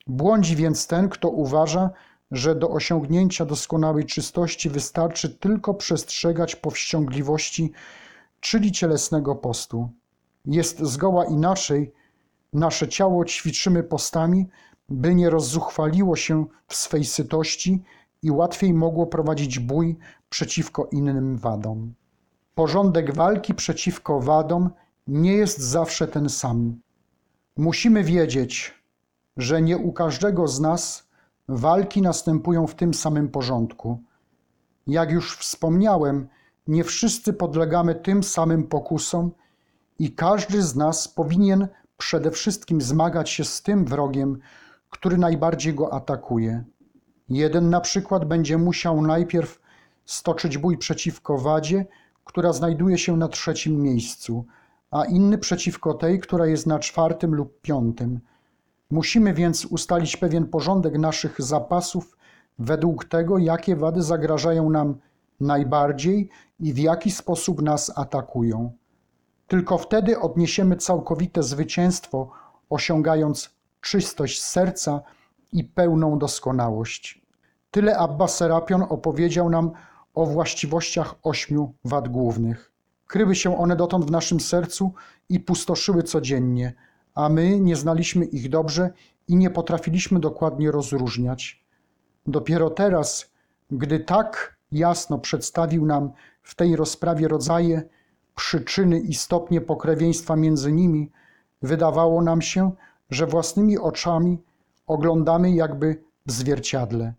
Błądzi więc ten, kto uważa, że do osiągnięcia doskonałej czystości wystarczy tylko przestrzegać powściągliwości, czyli cielesnego postu. Jest zgoła inaczej, nasze ciało ćwiczymy postami, by nie rozzuchwaliło się w swej sytości i łatwiej mogło prowadzić bój przeciwko innym wadom. Porządek walki przeciwko wadom nie jest zawsze ten sam. Musimy wiedzieć, że nie u każdego z nas walki następują w tym samym porządku. Jak już wspomniałem, nie wszyscy podlegamy tym samym pokusom i każdy z nas powinien przede wszystkim zmagać się z tym wrogiem, który najbardziej go atakuje. Jeden na przykład będzie musiał najpierw stoczyć bój przeciwko wadzie, która znajduje się na trzecim miejscu, a inny przeciwko tej, która jest na czwartym lub piątym. Musimy więc ustalić pewien porządek naszych zapasów według tego, jakie wady zagrażają nam najbardziej i w jaki sposób nas atakują. Tylko wtedy odniesiemy całkowite zwycięstwo, osiągając czystość serca i pełną doskonałość. Tyle Abba Serapion opowiedział nam o właściwościach ośmiu wad głównych. Kryły się one dotąd w naszym sercu i pustoszyły codziennie, a my nie znaliśmy ich dobrze i nie potrafiliśmy dokładnie rozróżniać. Dopiero teraz, gdy tak jasno przedstawił nam w tej rozprawie rodzaje, przyczyny i stopnie pokrewieństwa między nimi, wydawało nam się, że własnymi oczami oglądamy jakby w zwierciadle.